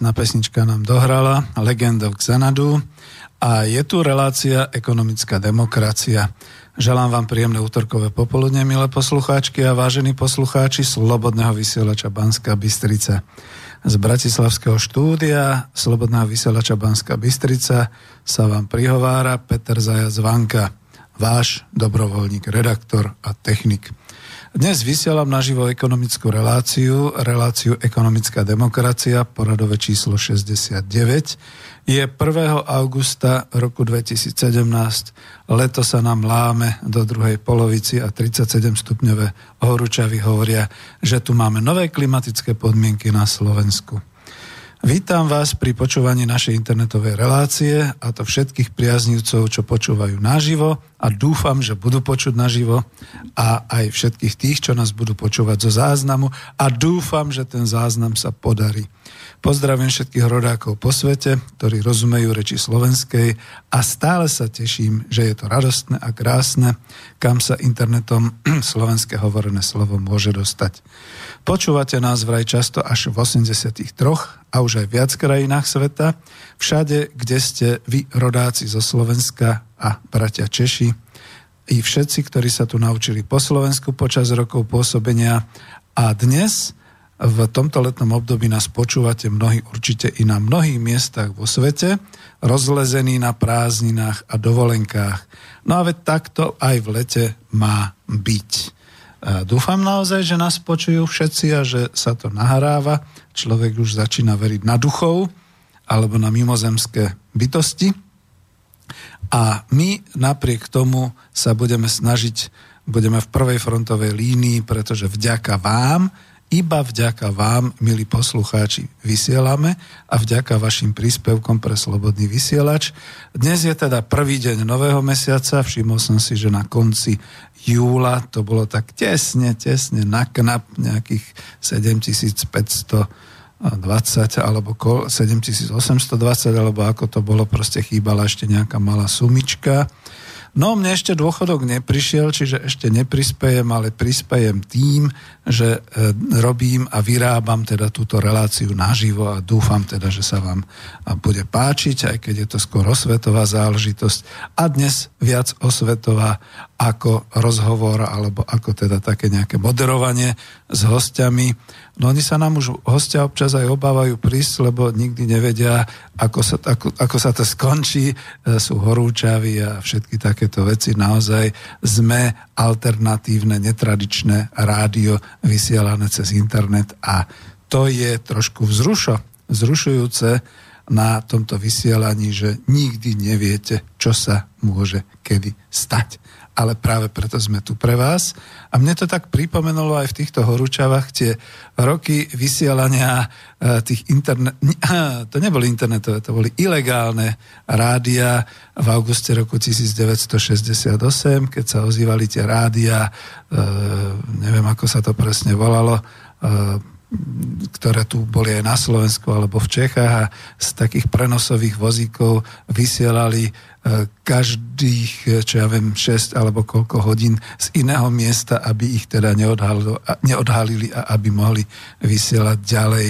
Krásna pesnička nám dohrala, Legend of Xanadu a je tu relácia Ekonomická demokracia. Želám vám príjemné útorkové popoludne, milé poslucháčky a vážení poslucháči Slobodného vysielača Banska Bystrica. Z Bratislavského štúdia Slobodného vysielača Banska Bystrica sa vám prihovára Peter Zajac Vanka, váš dobrovoľník, redaktor a technik. Dnes vysielam naživo ekonomickú reláciu, reláciu Ekonomická demokracia, poradové číslo 69. Je 1. augusta roku 2017, leto sa nám láme do druhej polovici a 37 stupňové horúčavy hovoria, že tu máme nové klimatické podmienky na Slovensku. Vítam vás pri počúvaní našej internetovej relácie a to všetkých priaznivcov, čo počúvajú naživo a dúfam, že budú počuť naživo a aj všetkých tých, čo nás budú počúvať zo záznamu a dúfam, že ten záznam sa podarí. Pozdravím všetkých rodákov po svete, ktorí rozumejú reči slovenskej a stále sa teším, že je to radostné a krásne, kam sa internetom slovenské hovorené slovo môže dostať. Počúvate nás vraj často až v 83 a už aj viac krajinách sveta, všade, kde ste vy rodáci zo Slovenska a bratia Češi, i všetci, ktorí sa tu naučili po Slovensku počas rokov pôsobenia a dnes v tomto letnom období nás počúvate mnohí určite i na mnohých miestach vo svete, rozlezení na prázdninách a dovolenkách. No a veď takto aj v lete má byť. Dúfam naozaj, že nás počujú všetci a že sa to nahráva. Človek už začína veriť na duchov alebo na mimozemské bytosti. A my napriek tomu sa budeme snažiť, budeme v prvej frontovej línii, pretože vďaka vám, iba vďaka vám, milí poslucháči, vysielame a vďaka vašim príspevkom pre Slobodný vysielač. Dnes je teda prvý deň nového mesiaca, všimol som si, že na konci júla to bolo tak tesne, tesne na nejakých 7500 20 alebo 7820 alebo ako to bolo, proste chýbala ešte nejaká malá sumička. No, mne ešte dôchodok neprišiel, čiže ešte neprispejem, ale prispejem tým, že e, robím a vyrábam teda túto reláciu naživo a dúfam teda, že sa vám bude páčiť, aj keď je to skôr osvetová záležitosť a dnes viac osvetová ako rozhovor alebo ako teda také nejaké moderovanie s hostiami. No oni sa nám už hostia občas aj obávajú prísť, lebo nikdy nevedia, ako sa, ako, ako sa to skončí. E, sú horúčaví a všetky takéto veci. Naozaj sme alternatívne, netradičné rádio vysielané cez internet a to je trošku vzrušo, vzrušujúce na tomto vysielaní, že nikdy neviete, čo sa môže kedy stať ale práve preto sme tu pre vás. A mne to tak pripomenulo aj v týchto horúčavách tie roky vysielania e, tých internet... To neboli internetové, to boli ilegálne rádia v auguste roku 1968, keď sa ozývali tie rádia, e, neviem ako sa to presne volalo, e, ktoré tu boli aj na Slovensku alebo v Čechách a z takých prenosových vozíkov vysielali každých, čo ja viem, 6 alebo koľko hodín z iného miesta, aby ich teda neodhalili a aby mohli vysielať ďalej.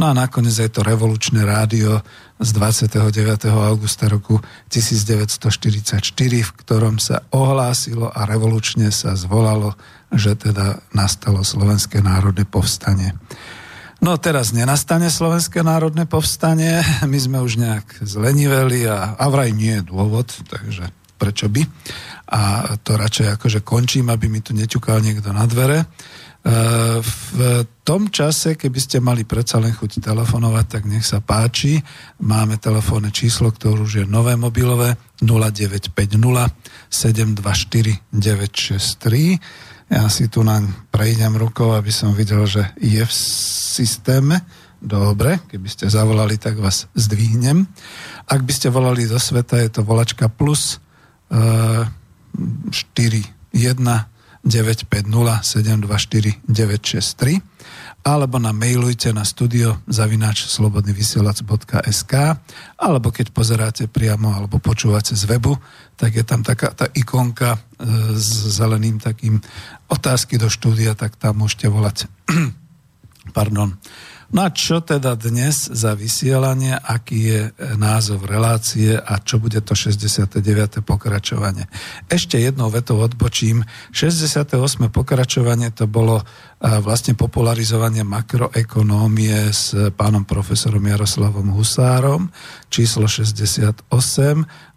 No a nakoniec je to revolučné rádio z 29. augusta roku 1944, v ktorom sa ohlásilo a revolučne sa zvolalo, že teda nastalo Slovenské národné povstanie. No teraz nenastane Slovenské národné povstanie, my sme už nejak zleniveli a, a vraj nie je dôvod, takže prečo by. A to radšej akože končím, aby mi tu neťukal niekto na dvere. E, v tom čase, keby ste mali predsa len chuť telefonovať, tak nech sa páči. Máme telefónne číslo, ktoré už je nové mobilové 0950 724 963 ja si tu naň prejdem rukou, aby som videl, že je v systéme. Dobre, keby ste zavolali, tak vás zdvihnem. Ak by ste volali do sveta, je to volačka plus uh, 4 1 950 724 963 alebo nám mailujte na studio zavináč slobodnyvysielac.sk alebo keď pozeráte priamo alebo počúvate z webu, tak je tam taká tá ikonka e, s zeleným takým otázky do štúdia, tak tam môžete volať. Pardon. No a čo teda dnes za vysielanie, aký je e, názov relácie a čo bude to 69. pokračovanie. Ešte jednou vetou odbočím. 68. pokračovanie to bolo vlastne popularizovanie makroekonómie s pánom profesorom Jaroslavom Husárom, číslo 68.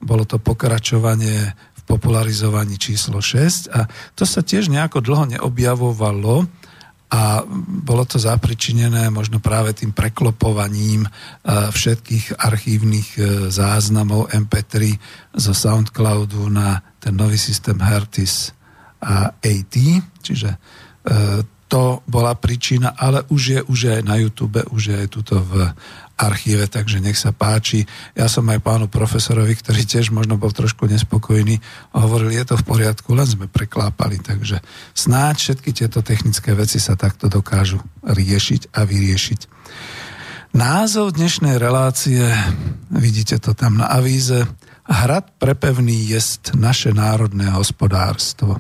Bolo to pokračovanie v popularizovaní číslo 6 a to sa tiež nejako dlho neobjavovalo, a bolo to zapričinené možno práve tým preklopovaním e, všetkých archívnych e, záznamov MP3 zo Soundcloudu na ten nový systém Hertis a AT, čiže e, to bola príčina, ale už je, už je na YouTube, už je aj tuto v archíve, takže nech sa páči. Ja som aj pánu profesorovi, ktorý tiež možno bol trošku nespokojný, hovoril, je to v poriadku, len sme preklápali, takže snáď všetky tieto technické veci sa takto dokážu riešiť a vyriešiť. Názov dnešnej relácie, vidíte to tam na avíze, Hrad prepevný jest naše národné hospodárstvo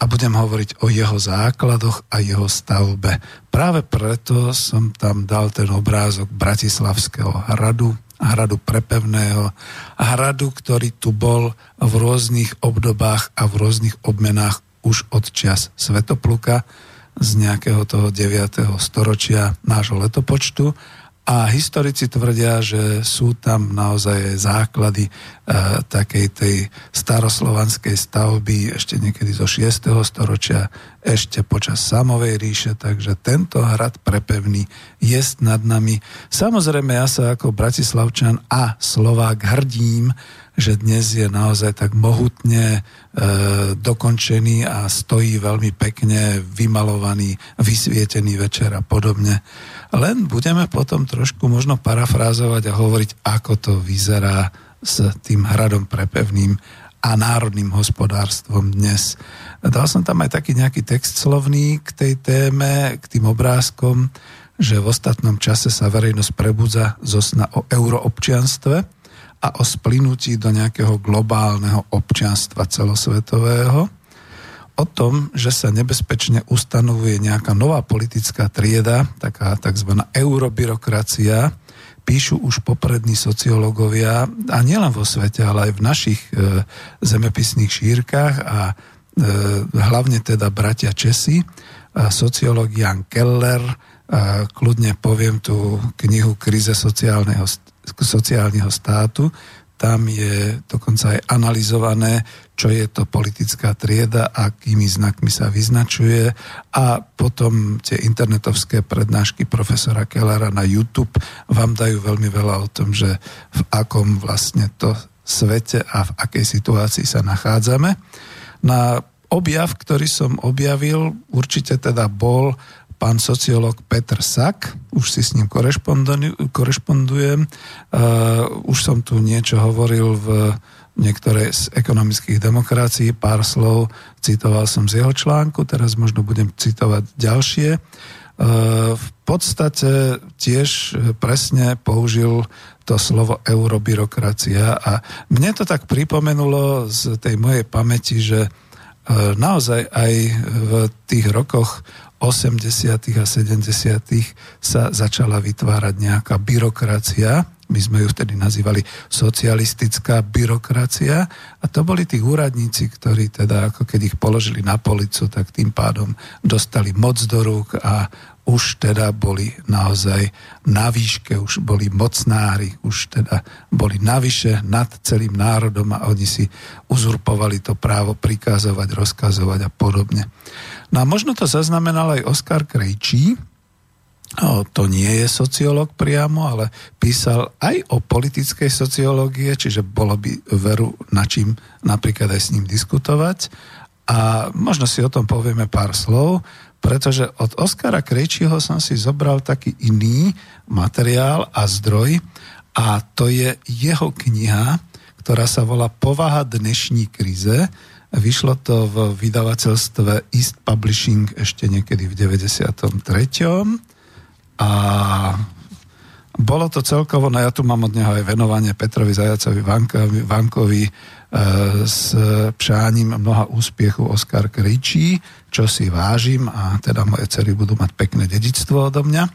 a budem hovoriť o jeho základoch a jeho stavbe. Práve preto som tam dal ten obrázok Bratislavského hradu, hradu prepevného, hradu, ktorý tu bol v rôznych obdobách a v rôznych obmenách už od čas Svetopluka. z nejakého toho 9. storočia nášho letopočtu a historici tvrdia, že sú tam naozaj základy e, takej tej staroslovanskej stavby ešte niekedy zo 6. storočia, ešte počas samovej ríše, takže tento hrad prepevný je nad nami. Samozrejme, ja sa ako Bratislavčan a Slovák hrdím, že dnes je naozaj tak mohutne e, dokončený a stojí veľmi pekne vymalovaný, vysvietený večer a podobne. Len budeme potom trošku možno parafrázovať a hovoriť, ako to vyzerá s tým hradom prepevným a národným hospodárstvom dnes. Dal som tam aj taký nejaký text slovný k tej téme, k tým obrázkom, že v ostatnom čase sa verejnosť prebudza zo sna o euroobčianstve a o splynutí do nejakého globálneho občianstva celosvetového o tom, že sa nebezpečne ustanovuje nejaká nová politická trieda, taká tzv. eurobyrokracia, píšu už poprední sociológovia, a nielen vo svete, ale aj v našich e, zemepisných šírkach a e, hlavne teda bratia Česi, a sociológ Jan Keller, a kľudne poviem tú knihu Krize sociálneho, sociálneho státu, tam je dokonca aj analyzované, čo je to politická trieda, akými znakmi sa vyznačuje a potom tie internetovské prednášky profesora Kellera na YouTube vám dajú veľmi veľa o tom, že v akom vlastne to svete a v akej situácii sa nachádzame. Na objav, ktorý som objavil, určite teda bol pán sociológ Petr Sak, už si s ním korešpondujem. Uh, už som tu niečo hovoril v niektoré z ekonomických demokracií, pár slov citoval som z jeho článku, teraz možno budem citovať ďalšie. Uh, v podstate tiež presne použil to slovo eurobyrokracia a mne to tak pripomenulo z tej mojej pamäti, že uh, naozaj aj v tých rokoch 80. a 70. sa začala vytvárať nejaká byrokracia, my sme ju vtedy nazývali socialistická byrokracia a to boli tí úradníci, ktorí teda ako keď ich položili na policu, tak tým pádom dostali moc do rúk a už teda boli naozaj na výške, už boli mocnári, už teda boli navyše nad celým národom a oni si uzurpovali to právo prikázovať, rozkazovať a podobne. No a možno to zaznamenal aj Oskar Krejčí, No, to nie je sociológ priamo, ale písal aj o politickej sociológie, čiže bolo by veru na čím napríklad aj s ním diskutovať. A možno si o tom povieme pár slov, pretože od Oskara Krejčího som si zobral taký iný materiál a zdroj a to je jeho kniha, ktorá sa volá Povaha dnešní krize, Vyšlo to v vydavateľstve East Publishing ešte niekedy v 93. A bolo to celkovo, no ja tu mám od neho aj venovanie Petrovi Zajacovi Vankovi, Vankovi e, s pšáním mnoha úspiechu Oskar Kričí, čo si vážim a teda moje cery budú mať pekné dedictvo odo mňa. E,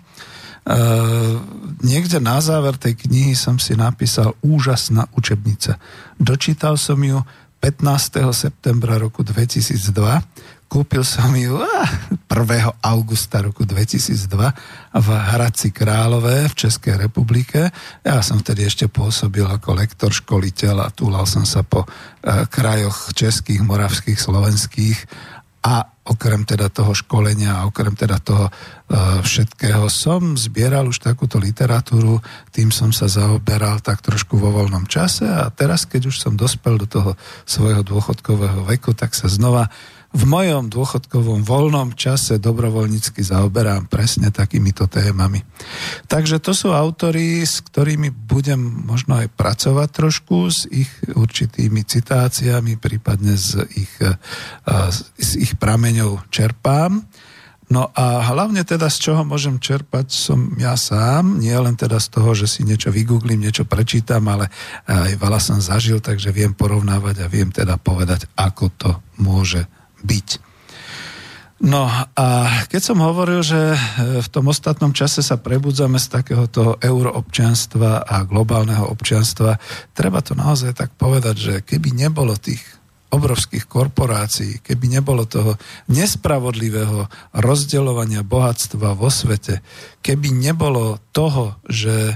niekde na záver tej knihy som si napísal úžasná učebnica. Dočítal som ju 15. septembra roku 2002. Kúpil som ju 1. augusta roku 2002 v Hradci Králové v Českej republike. Ja som vtedy ešte pôsobil ako lektor, školiteľ a túlal som sa po eh, krajoch českých, moravských, slovenských a okrem teda toho školenia a okrem teda toho všetkého som zbieral už takúto literatúru, tým som sa zaoberal tak trošku vo voľnom čase a teraz, keď už som dospel do toho svojho dôchodkového veku, tak sa znova v mojom dôchodkovom voľnom čase dobrovoľnícky zaoberám presne takýmito témami. Takže to sú autory, s ktorými budem možno aj pracovať trošku, s ich určitými citáciami, prípadne z ich, z ich prameňov čerpám. No a hlavne teda z čoho môžem čerpať som ja sám, nie len teda z toho, že si niečo vygooglím, niečo prečítam, ale aj veľa som zažil, takže viem porovnávať a viem teda povedať, ako to môže byť. No a keď som hovoril, že e, v tom ostatnom čase sa prebudzame z takéhoto euroobčianstva a globálneho občianstva, treba to naozaj tak povedať, že keby nebolo tých obrovských korporácií, keby nebolo toho nespravodlivého rozdeľovania bohatstva vo svete, keby nebolo toho, že e,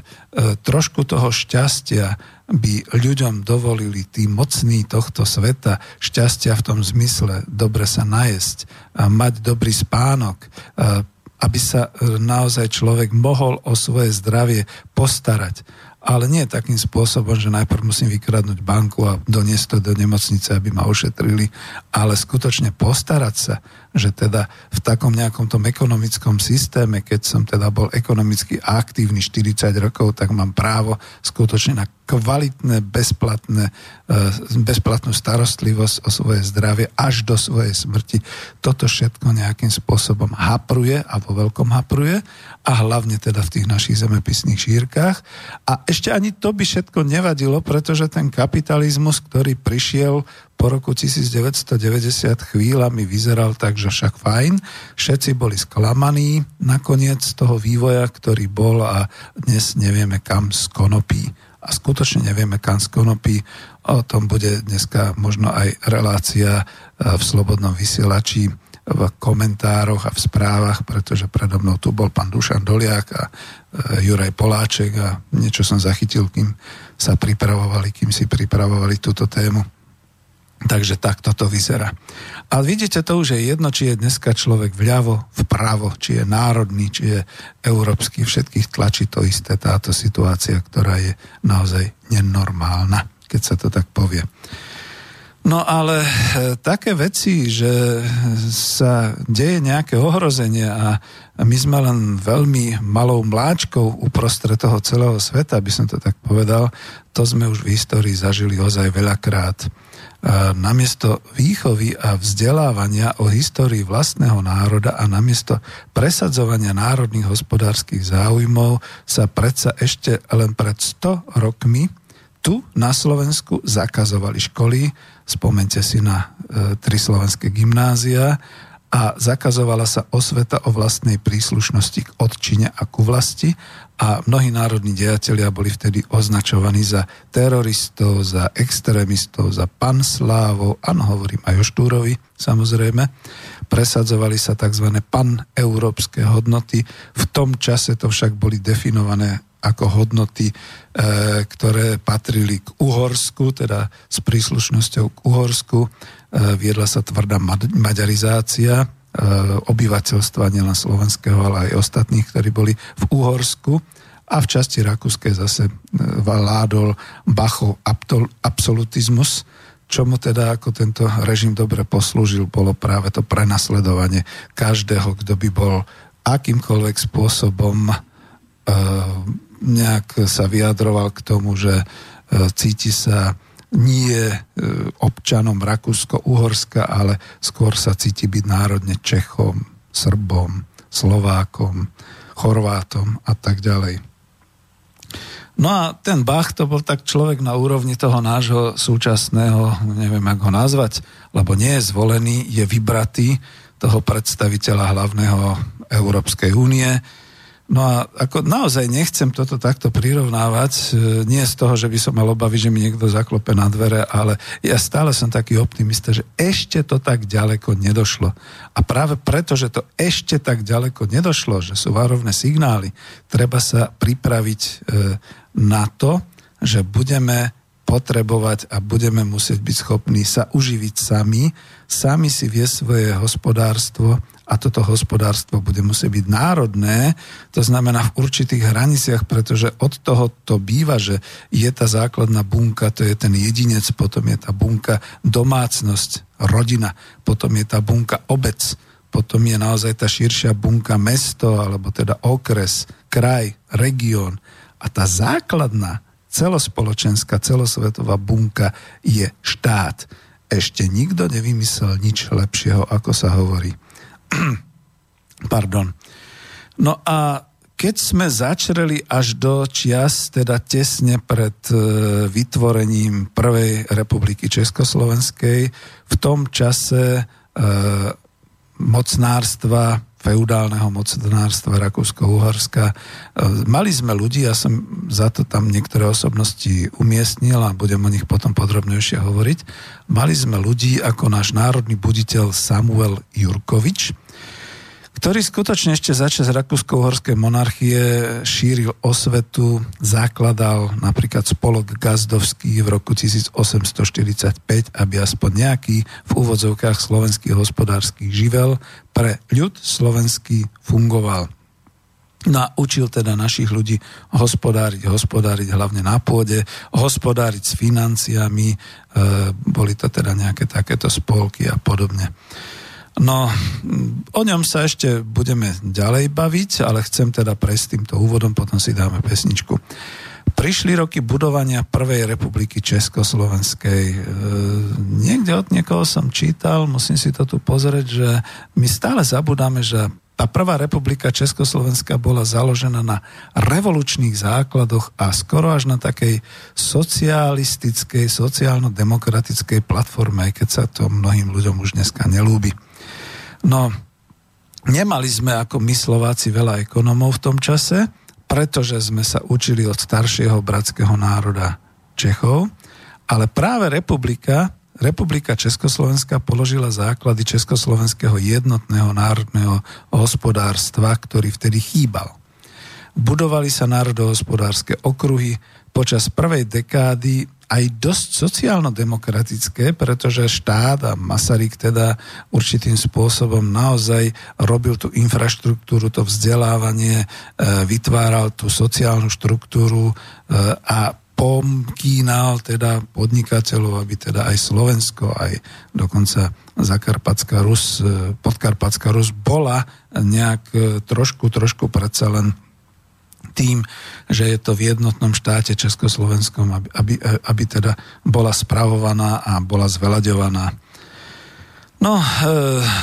trošku toho šťastia by ľuďom dovolili tí mocní tohto sveta šťastia v tom zmysle dobre sa najesť, a mať dobrý spánok, a aby sa e, naozaj človek mohol o svoje zdravie postarať ale nie takým spôsobom, že najprv musím vykradnúť banku a doniesť to do nemocnice, aby ma ošetrili, ale skutočne postarať sa, že teda v takom nejakom tom ekonomickom systéme, keď som teda bol ekonomicky aktívny 40 rokov, tak mám právo skutočne na kvalitné, bezplatné, e, bezplatnú starostlivosť o svoje zdravie až do svojej smrti. Toto všetko nejakým spôsobom hapruje a vo veľkom hapruje a hlavne teda v tých našich zemepisných šírkach. A ešte ani to by všetko nevadilo, pretože ten kapitalizmus, ktorý prišiel po roku 1990 chvíľami vyzeral tak, že však fajn, všetci boli sklamaní nakoniec toho vývoja, ktorý bol a dnes nevieme kam skonopí a skutočne nevieme, kam skonopí. O tom bude dneska možno aj relácia e, v Slobodnom vysielači v komentároch a v správach, pretože predo mnou tu bol pán Dušan Doliak a e, Juraj Poláček a niečo som zachytil, kým sa pripravovali, kým si pripravovali túto tému. Takže takto to vyzerá. A vidíte, to už je jedno, či je dneska človek vľavo, vpravo, či je národný, či je európsky. Všetkých tlačí to isté táto situácia, ktorá je naozaj nenormálna, keď sa to tak povie. No ale e, také veci, že sa deje nejaké ohrozenie a my sme len veľmi malou mláčkou uprostred toho celého sveta, aby som to tak povedal, to sme už v histórii zažili ozaj veľakrát namiesto výchovy a vzdelávania o histórii vlastného národa a namiesto presadzovania národných hospodárskych záujmov sa predsa ešte len pred 100 rokmi tu na Slovensku zakazovali školy, spomente si na e, tri slovenské gymnázia a zakazovala sa osveta o vlastnej príslušnosti k odčine a ku vlasti a mnohí národní dejatelia boli vtedy označovaní za teroristov, za extrémistov, za panslávov, áno, hovorím aj o Štúrovi, samozrejme. Presadzovali sa tzv. paneurópske hodnoty. V tom čase to však boli definované ako hodnoty, e, ktoré patrili k Uhorsku, teda s príslušnosťou k Uhorsku. E, viedla sa tvrdá maďarizácia obyvateľstva nielen slovenského, ale aj ostatných, ktorí boli v Uhorsku a v časti rakúskej zase eh, vládol Bachov absolutizmus, čomu teda ako tento režim dobre poslúžil, bolo práve to prenasledovanie každého, kto by bol akýmkoľvek spôsobom e, nejak sa vyjadroval k tomu, že cíti sa nie e, občanom Rakúsko-Uhorska, ale skôr sa cíti byť národne Čechom, Srbom, Slovákom, Chorvátom a tak ďalej. No a ten Bach to bol tak človek na úrovni toho nášho súčasného, neviem ako ho nazvať, lebo nie je zvolený, je vybratý toho predstaviteľa hlavného Európskej únie, No a ako naozaj nechcem toto takto prirovnávať, e, nie z toho, že by som mal obavy, že mi niekto zaklope na dvere, ale ja stále som taký optimista, že ešte to tak ďaleko nedošlo. A práve preto, že to ešte tak ďaleko nedošlo, že sú varovné signály, treba sa pripraviť e, na to, že budeme potrebovať a budeme musieť byť schopní sa uživiť sami, sami si vie svoje hospodárstvo a toto hospodárstvo bude musieť byť národné, to znamená v určitých hraniciach, pretože od toho to býva, že je tá základná bunka, to je ten jedinec, potom je tá bunka domácnosť, rodina, potom je tá bunka obec, potom je naozaj tá širšia bunka mesto, alebo teda okres, kraj, región. A tá základná celospoločenská, celosvetová bunka je štát. Ešte nikto nevymyslel nič lepšieho, ako sa hovorí. Pardon. No a keď sme začreli až do čias, teda tesne pred e, vytvorením Prvej republiky Československej, v tom čase e, mocnárstva feudálneho mocnárstva Rakúsko-Uhorska. E, mali sme ľudí, ja som za to tam niektoré osobnosti umiestnil a budem o nich potom podrobnejšie hovoriť. Mali sme ľudí ako náš národný buditeľ Samuel Jurkovič, ktorý skutočne ešte začas Rakúsko-Uhorskej monarchie šíril osvetu, zakladal napríklad spolok Gazdovský v roku 1845, aby aspoň nejaký v úvodzovkách slovenský hospodársky živel pre ľud slovenský fungoval. Naučil teda našich ľudí hospodáriť, hospodáriť hlavne na pôde, hospodáriť s financiami, e, boli to teda nejaké takéto spolky a podobne. No, o ňom sa ešte budeme ďalej baviť, ale chcem teda prejsť týmto úvodom, potom si dáme pesničku. Prišli roky budovania Prvej republiky Československej. E, niekde od niekoho som čítal, musím si to tu pozrieť, že my stále zabudáme, že tá prvá republika Československa bola založená na revolučných základoch a skoro až na takej socialistickej, sociálno-demokratickej platforme, aj keď sa to mnohým ľuďom už dneska nelúbi. No, nemali sme ako my Slováci veľa ekonomov v tom čase, pretože sme sa učili od staršieho bratského národa Čechov, ale práve republika, republika Československa položila základy československého jednotného národného hospodárstva, ktorý vtedy chýbal. Budovali sa národohospodárske okruhy, počas prvej dekády aj dosť sociálno-demokratické, pretože štát a Masaryk teda určitým spôsobom naozaj robil tú infraštruktúru, to vzdelávanie, e, vytváral tú sociálnu štruktúru e, a pomkínal teda podnikateľov, aby teda aj Slovensko, aj dokonca Zakarpatská Rus, e, Podkarpatská Rus bola nejak trošku, trošku predsa len tým, že je to v jednotnom štáte Československom, aby, aby, aby teda bola spravovaná a bola zvelaďovaná. No, e,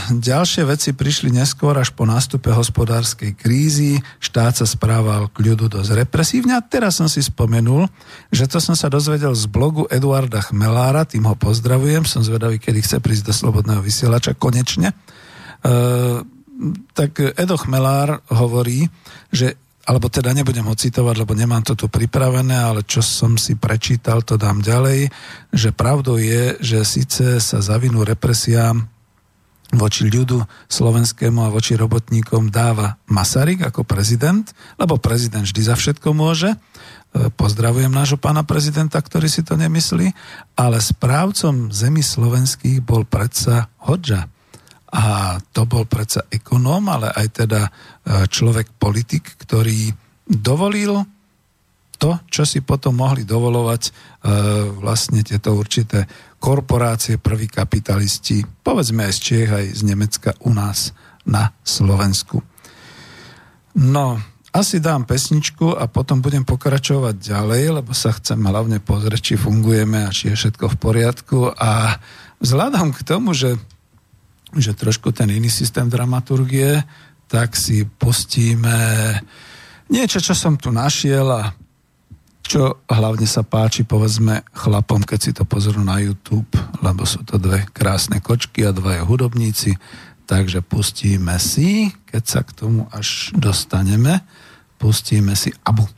ďalšie veci prišli neskôr až po nástupe hospodárskej krízy. Štát sa správal k ľudu dosť represívne a teraz som si spomenul, že to som sa dozvedel z blogu Eduarda Chmelára, tým ho pozdravujem, som zvedavý, kedy chce prísť do Slobodného vysielača, konečne. E, tak Edo Chmelár hovorí, že alebo teda nebudem ho citovať, lebo nemám to tu pripravené, ale čo som si prečítal, to dám ďalej, že pravdou je, že síce sa zavinú represiám voči ľudu slovenskému a voči robotníkom dáva Masaryk ako prezident, lebo prezident vždy za všetko môže. E, pozdravujem nášho pána prezidenta, ktorý si to nemyslí, ale správcom zemi slovenských bol predsa Hodža. A to bol predsa ekonóm, ale aj teda e, človek politik, ktorý dovolil to, čo si potom mohli dovolovať e, vlastne tieto určité korporácie, prví kapitalisti, povedzme aj z Čiech, aj z Nemecka u nás na Slovensku. No, asi dám pesničku a potom budem pokračovať ďalej, lebo sa chcem hlavne pozrieť, či fungujeme a či je všetko v poriadku. A vzhľadom k tomu, že že trošku ten iný systém dramaturgie, tak si pustíme niečo, čo som tu našiel a čo hlavne sa páči, povedzme, chlapom, keď si to pozrú na YouTube, lebo sú to dve krásne kočky a dvaja hudobníci, takže pustíme si, keď sa k tomu až dostaneme, pustíme si Abu.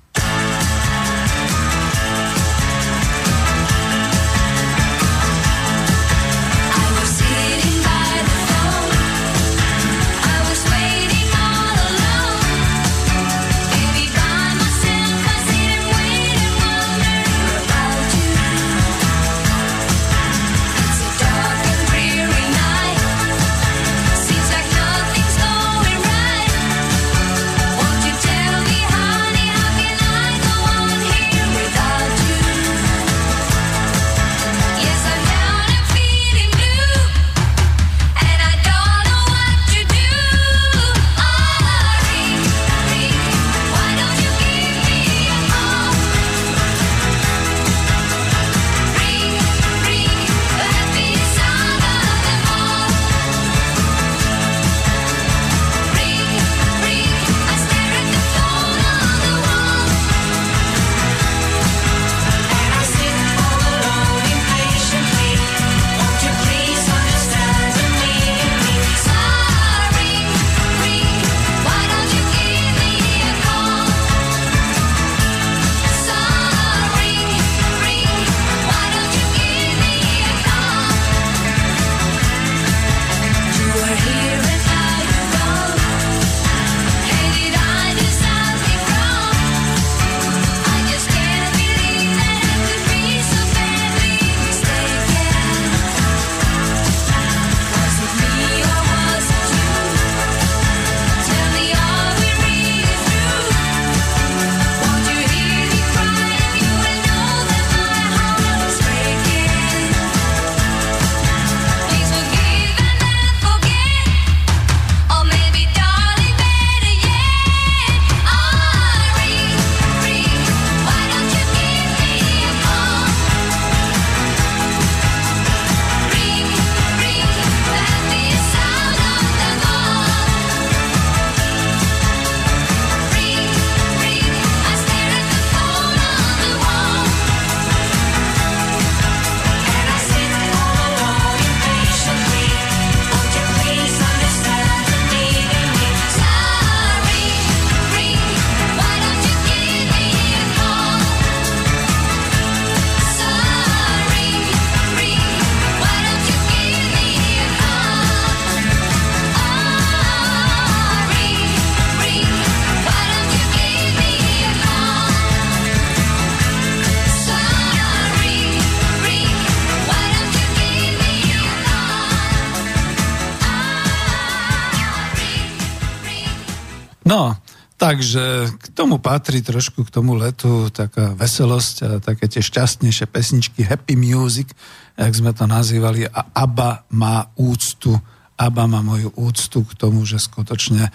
Takže k tomu patrí trošku k tomu letu taká veselosť a také tie šťastnejšie pesničky, happy music, jak sme to nazývali a ABBA má úctu, ABBA má moju úctu k tomu, že skutočne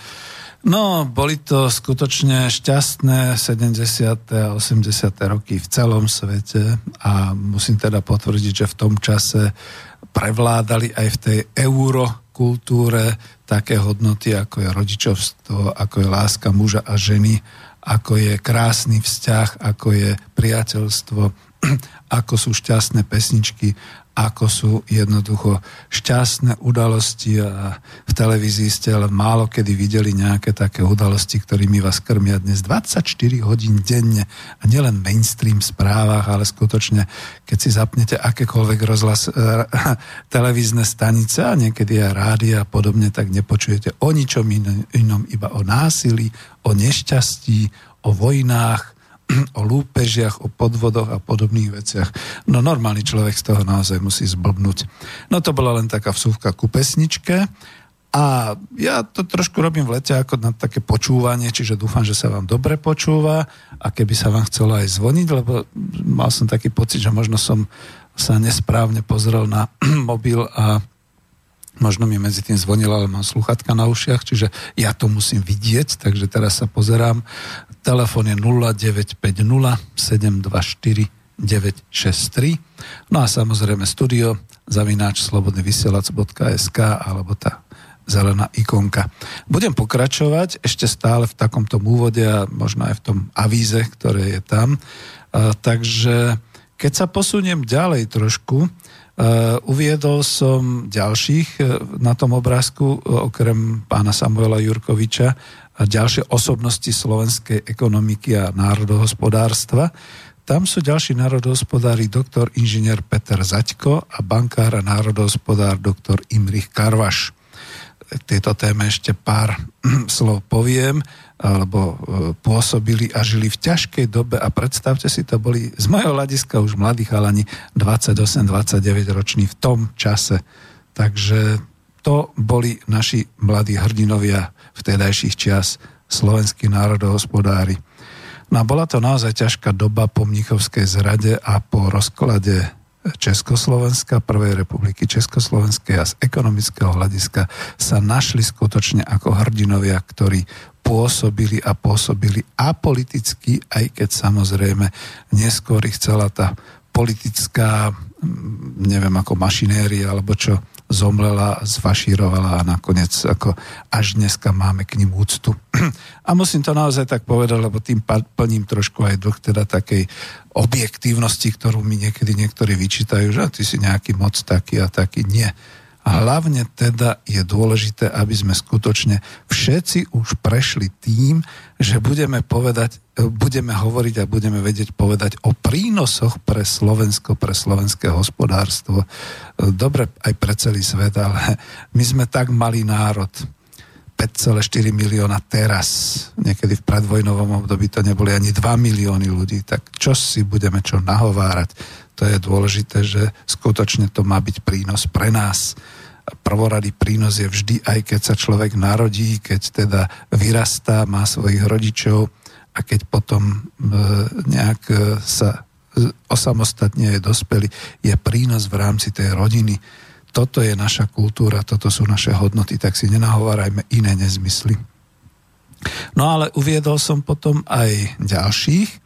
No, boli to skutočne šťastné 70. a 80. roky v celom svete a musím teda potvrdiť, že v tom čase prevládali aj v tej eurokultúre také hodnoty, ako je rodičovstvo, ako je láska muža a ženy, ako je krásny vzťah, ako je priateľstvo, ako sú šťastné pesničky ako sú jednoducho šťastné udalosti a v televízii ste ale málo kedy videli nejaké také udalosti, ktorými vás krmia dnes. 24 hodín denne a nielen mainstream správach, ale skutočne, keď si zapnete akékoľvek rozhlas, e, televízne stanice a niekedy aj rádia a podobne, tak nepočujete o ničom inom, iba o násilí, o nešťastí, o vojnách, o lúpežiach, o podvodoch a podobných veciach. No normálny človek z toho naozaj musí zblbnúť. No to bola len taká vsúvka ku pesničke. A ja to trošku robím v lete ako na také počúvanie, čiže dúfam, že sa vám dobre počúva a keby sa vám chcelo aj zvoniť, lebo mal som taký pocit, že možno som sa nesprávne pozrel na mobil a Možno mi medzi tým zvonila, ale mám sluchatka na ušiach, čiže ja to musím vidieť, takže teraz sa pozerám. Telefón je 0950 724 963. No a samozrejme studio zavináč slobodnyvysielac.sk alebo tá zelená ikonka. Budem pokračovať ešte stále v takomto úvode a možno aj v tom avíze, ktoré je tam. takže keď sa posuniem ďalej trošku, Uh, uviedol som ďalších uh, na tom obrázku, uh, okrem pána Samuela Jurkoviča, a ďalšie osobnosti slovenskej ekonomiky a národohospodárstva. Tam sú ďalší národohospodári doktor inžinier Peter Zaďko a bankár a národohospodár doktor Imrich Karvaš. K tejto téme ešte pár slov poviem alebo e, pôsobili a žili v ťažkej dobe a predstavte si, to boli z mojho hľadiska už mladí chalani 28-29 roční v tom čase. Takže to boli naši mladí hrdinovia v tedajších čias, slovenskí národohospodári. No a bola to naozaj ťažká doba po Mnichovskej zrade a po rozklade Československa, Prvej republiky Československej a z ekonomického hľadiska sa našli skutočne ako hrdinovia, ktorí pôsobili a pôsobili apoliticky, aj keď samozrejme neskôr ich celá tá politická, mm, neviem ako mašinéria, alebo čo zomlela, zfašírovala a nakoniec ako až dneska máme k ním úctu. A musím to naozaj tak povedať, lebo tým plním trošku aj dlh teda takej objektívnosti, ktorú mi niekedy niektorí vyčítajú, že ty si nejaký moc taký a taký. Nie. A hlavne teda je dôležité, aby sme skutočne všetci už prešli tým, že budeme povedať, budeme hovoriť a budeme vedieť povedať o prínosoch pre Slovensko, pre slovenské hospodárstvo. Dobre aj pre celý svet, ale my sme tak malý národ. 5,4 milióna teraz. Niekedy v predvojnovom období to neboli ani 2 milióny ľudí. Tak čo si budeme čo nahovárať? To je dôležité, že skutočne to má byť prínos pre nás. Prvoradý prínos je vždy, aj keď sa človek narodí, keď teda vyrastá, má svojich rodičov a keď potom e, nejak e, sa osamostatne je dospelý, je prínos v rámci tej rodiny. Toto je naša kultúra, toto sú naše hodnoty, tak si nenahovárajme iné nezmysly. No ale uviedol som potom aj ďalších,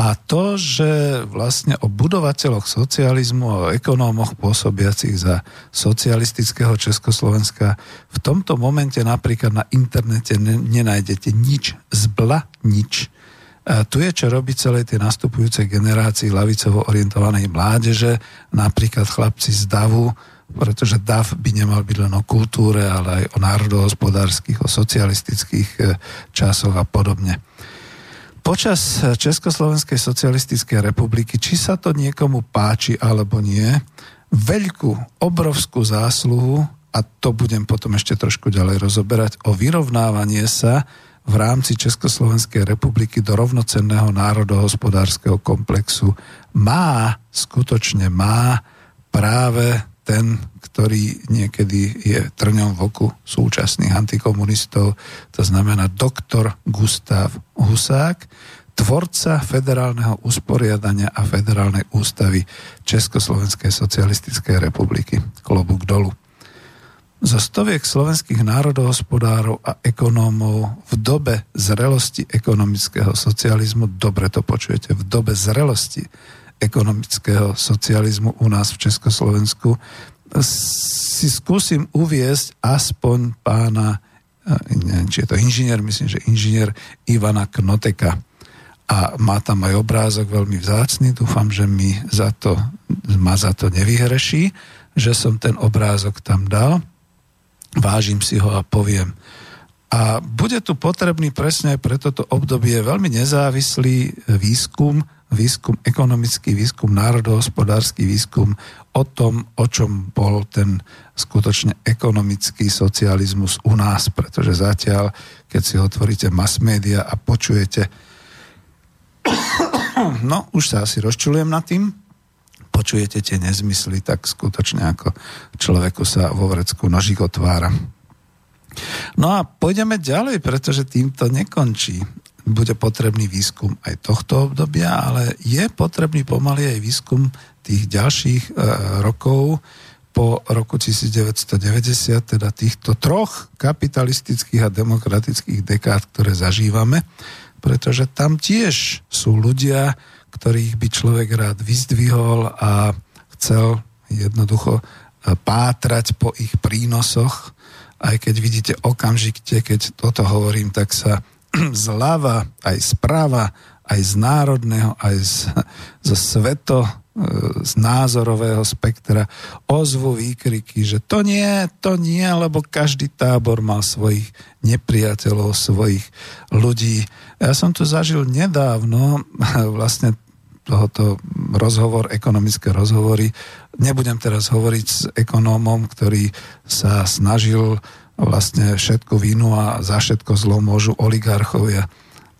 a to, že vlastne o budovateľoch socializmu, o ekonómoch pôsobiacich za socialistického Československa v tomto momente napríklad na internete nenájdete nič, zbla nič. A tu je čo robiť celej tej nastupujúcej generácii lavicovo orientovanej mládeže, napríklad chlapci z DAVu, pretože DAV by nemal byť len o kultúre, ale aj o národohospodárskych, o socialistických eh, časoch a podobne. Počas Československej socialistickej republiky, či sa to niekomu páči alebo nie, veľkú, obrovskú zásluhu, a to budem potom ešte trošku ďalej rozoberať, o vyrovnávanie sa v rámci Československej republiky do rovnocenného národohospodárskeho komplexu má, skutočne má práve ten, ktorý niekedy je trňom v oku súčasných antikomunistov, to znamená doktor Gustav Husák, tvorca federálneho usporiadania a federálnej ústavy Československej socialistickej republiky. Klobúk dolu. Zo stoviek slovenských národohospodárov a ekonómov v dobe zrelosti ekonomického socializmu, dobre to počujete, v dobe zrelosti ekonomického socializmu u nás v Československu, si skúsim uviesť aspoň pána, eh, neviem, či je to inžinier, myslím, že inžinier Ivana Knoteka a má tam aj obrázok veľmi vzácný. Dúfam, že mi za to, ma za to nevyhreší, že som ten obrázok tam dal. Vážim si ho a poviem. A bude tu potrebný presne aj pre toto obdobie veľmi nezávislý výskum, výskum ekonomický, výskum národohospodársky, výskum o tom, o čom bol ten skutočne ekonomický socializmus u nás, pretože zatiaľ, keď si otvoríte mass media a počujete No, už sa asi rozčulujem nad tým. Počujete tie nezmysly, tak skutočne ako človeku sa vo vrecku nožík otvára. No a pôjdeme ďalej, pretože týmto nekončí. Bude potrebný výskum aj tohto obdobia, ale je potrebný pomaly aj výskum tých ďalších e, rokov po roku 1990, teda týchto troch kapitalistických a demokratických dekád, ktoré zažívame pretože tam tiež sú ľudia, ktorých by človek rád vyzdvihol a chcel jednoducho e, pátrať po ich prínosoch, aj keď vidíte okamžite, keď toto hovorím, tak sa zľava, aj správa, aj z národného, aj z, zo sveto E, z názorového spektra ozvu výkriky, že to nie, to nie, lebo každý tábor mal svojich nepriateľov, svojich ľudí. Ja som tu zažil nedávno vlastne tohoto rozhovor, ekonomické rozhovory. Nebudem teraz hovoriť s ekonómom, ktorý sa snažil vlastne všetko vinu a za všetko zlo môžu oligarchovia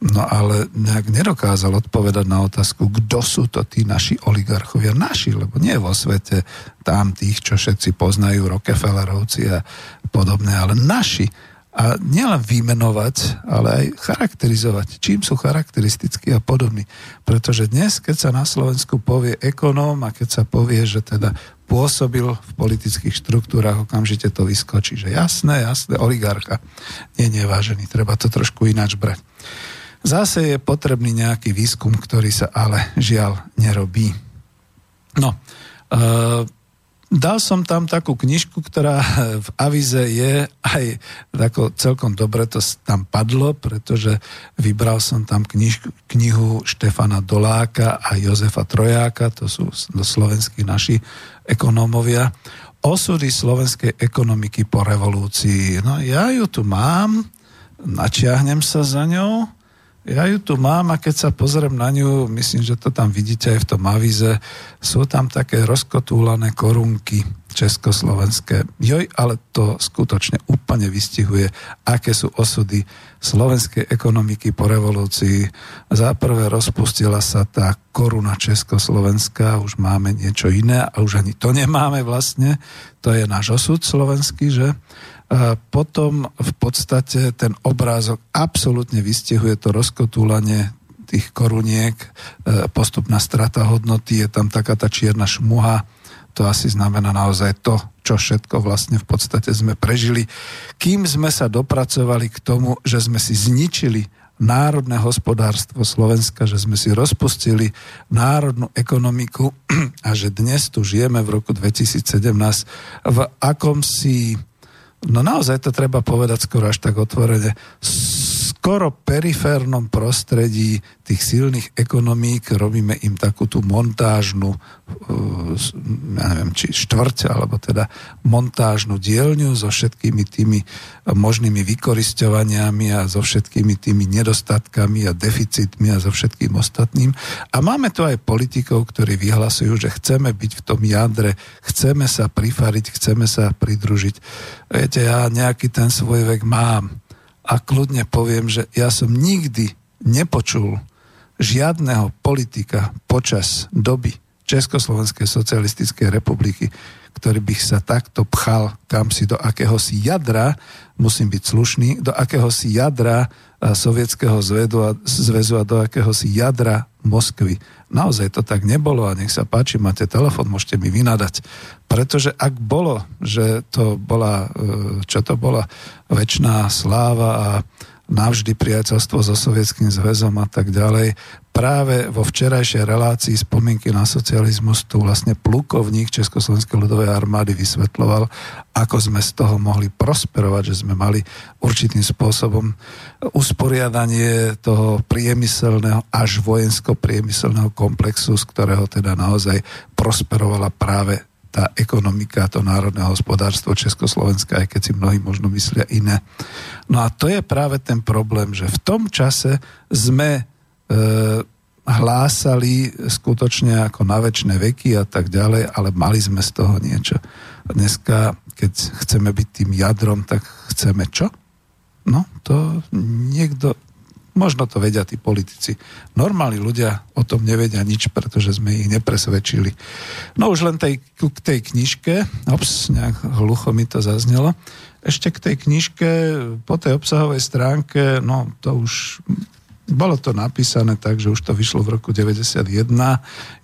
No ale nejak nedokázal odpovedať na otázku, kto sú to tí naši oligarchovia. Naši, lebo nie vo svete tam tých, čo všetci poznajú, Rockefellerovci a podobné, ale naši. A nielen vymenovať, ale aj charakterizovať, čím sú charakteristickí a podobní. Pretože dnes, keď sa na Slovensku povie ekonóm a keď sa povie, že teda pôsobil v politických štruktúrach, okamžite to vyskočí, že jasné, jasné, oligarcha. Nie, nie, vážený, treba to trošku ináč brať. Zase je potrebný nejaký výskum, ktorý sa ale žiaľ nerobí. No, e, dal som tam takú knižku, ktorá v avize je aj tako celkom dobre to tam padlo, pretože vybral som tam knižku, knihu Štefana Doláka a Jozefa Trojáka, to sú do slovenských naši ekonómovia, osudy slovenskej ekonomiky po revolúcii. No ja ju tu mám, načiahnem sa za ňou, ja ju tu mám a keď sa pozriem na ňu, myslím, že to tam vidíte aj v tom avize, sú tam také rozkotúlané korunky československé. Joj, ale to skutočne úplne vystihuje, aké sú osudy slovenskej ekonomiky po revolúcii. Za prvé rozpustila sa tá koruna československá, už máme niečo iné a už ani to nemáme vlastne. To je náš osud slovenský, že? Potom v podstate ten obrázok absolútne vystihuje to rozkotúlanie tých koruniek, e, postupná strata hodnoty, je tam taká tá čierna šmuha, to asi znamená naozaj to, čo všetko vlastne v podstate sme prežili, kým sme sa dopracovali k tomu, že sme si zničili národné hospodárstvo Slovenska, že sme si rozpustili národnú ekonomiku a že dnes tu žijeme v roku 2017 v akomsi no naozaj to treba povedať skoro až tak otvorene, skoro periférnom prostredí tých silných ekonomík robíme im takú tú montážnu, uh, ja neviem, či štvrť, alebo teda montážnu dielňu so všetkými tými možnými vykoristovaniami a so všetkými tými nedostatkami a deficitmi a so všetkým ostatným. A máme tu aj politikov, ktorí vyhlasujú, že chceme byť v tom jadre, chceme sa prifariť, chceme sa pridružiť. Viete, ja nejaký ten svoj vek mám a kľudne poviem, že ja som nikdy nepočul žiadneho politika počas doby Československej socialistickej republiky, ktorý by sa takto pchal kam si do akéhosi jadra, musím byť slušný, do akéhosi jadra sovietského zväzu a, zväzu a do akéhosi jadra Moskvy. Naozaj to tak nebolo a nech sa páči, máte telefon, môžete mi vynadať. Pretože ak bolo, že to bola, e, čo to bola, väčšiná sláva a navždy priateľstvo so Sovietským zväzom a tak ďalej. Práve vo včerajšej relácii spomienky na socializmus tu vlastne plukovník Československej ľudovej armády vysvetloval, ako sme z toho mohli prosperovať, že sme mali určitým spôsobom usporiadanie toho priemyselného až vojensko-priemyselného komplexu, z ktorého teda naozaj prosperovala práve tá ekonomika, to národné hospodárstvo Československa, aj keď si mnohí možno myslia iné. No a to je práve ten problém, že v tom čase sme e, hlásali skutočne ako na väčšie veky a tak ďalej, ale mali sme z toho niečo. A dneska, keď chceme byť tým jadrom, tak chceme čo? No, to niekto Možno to vedia tí politici. Normálni ľudia o tom nevedia nič, pretože sme ich nepresvedčili. No už len tej, k tej knižke, ops, nejak hlucho mi to zaznelo, ešte k tej knižke po tej obsahovej stránke, no to už bolo to napísané tak, že už to vyšlo v roku 91.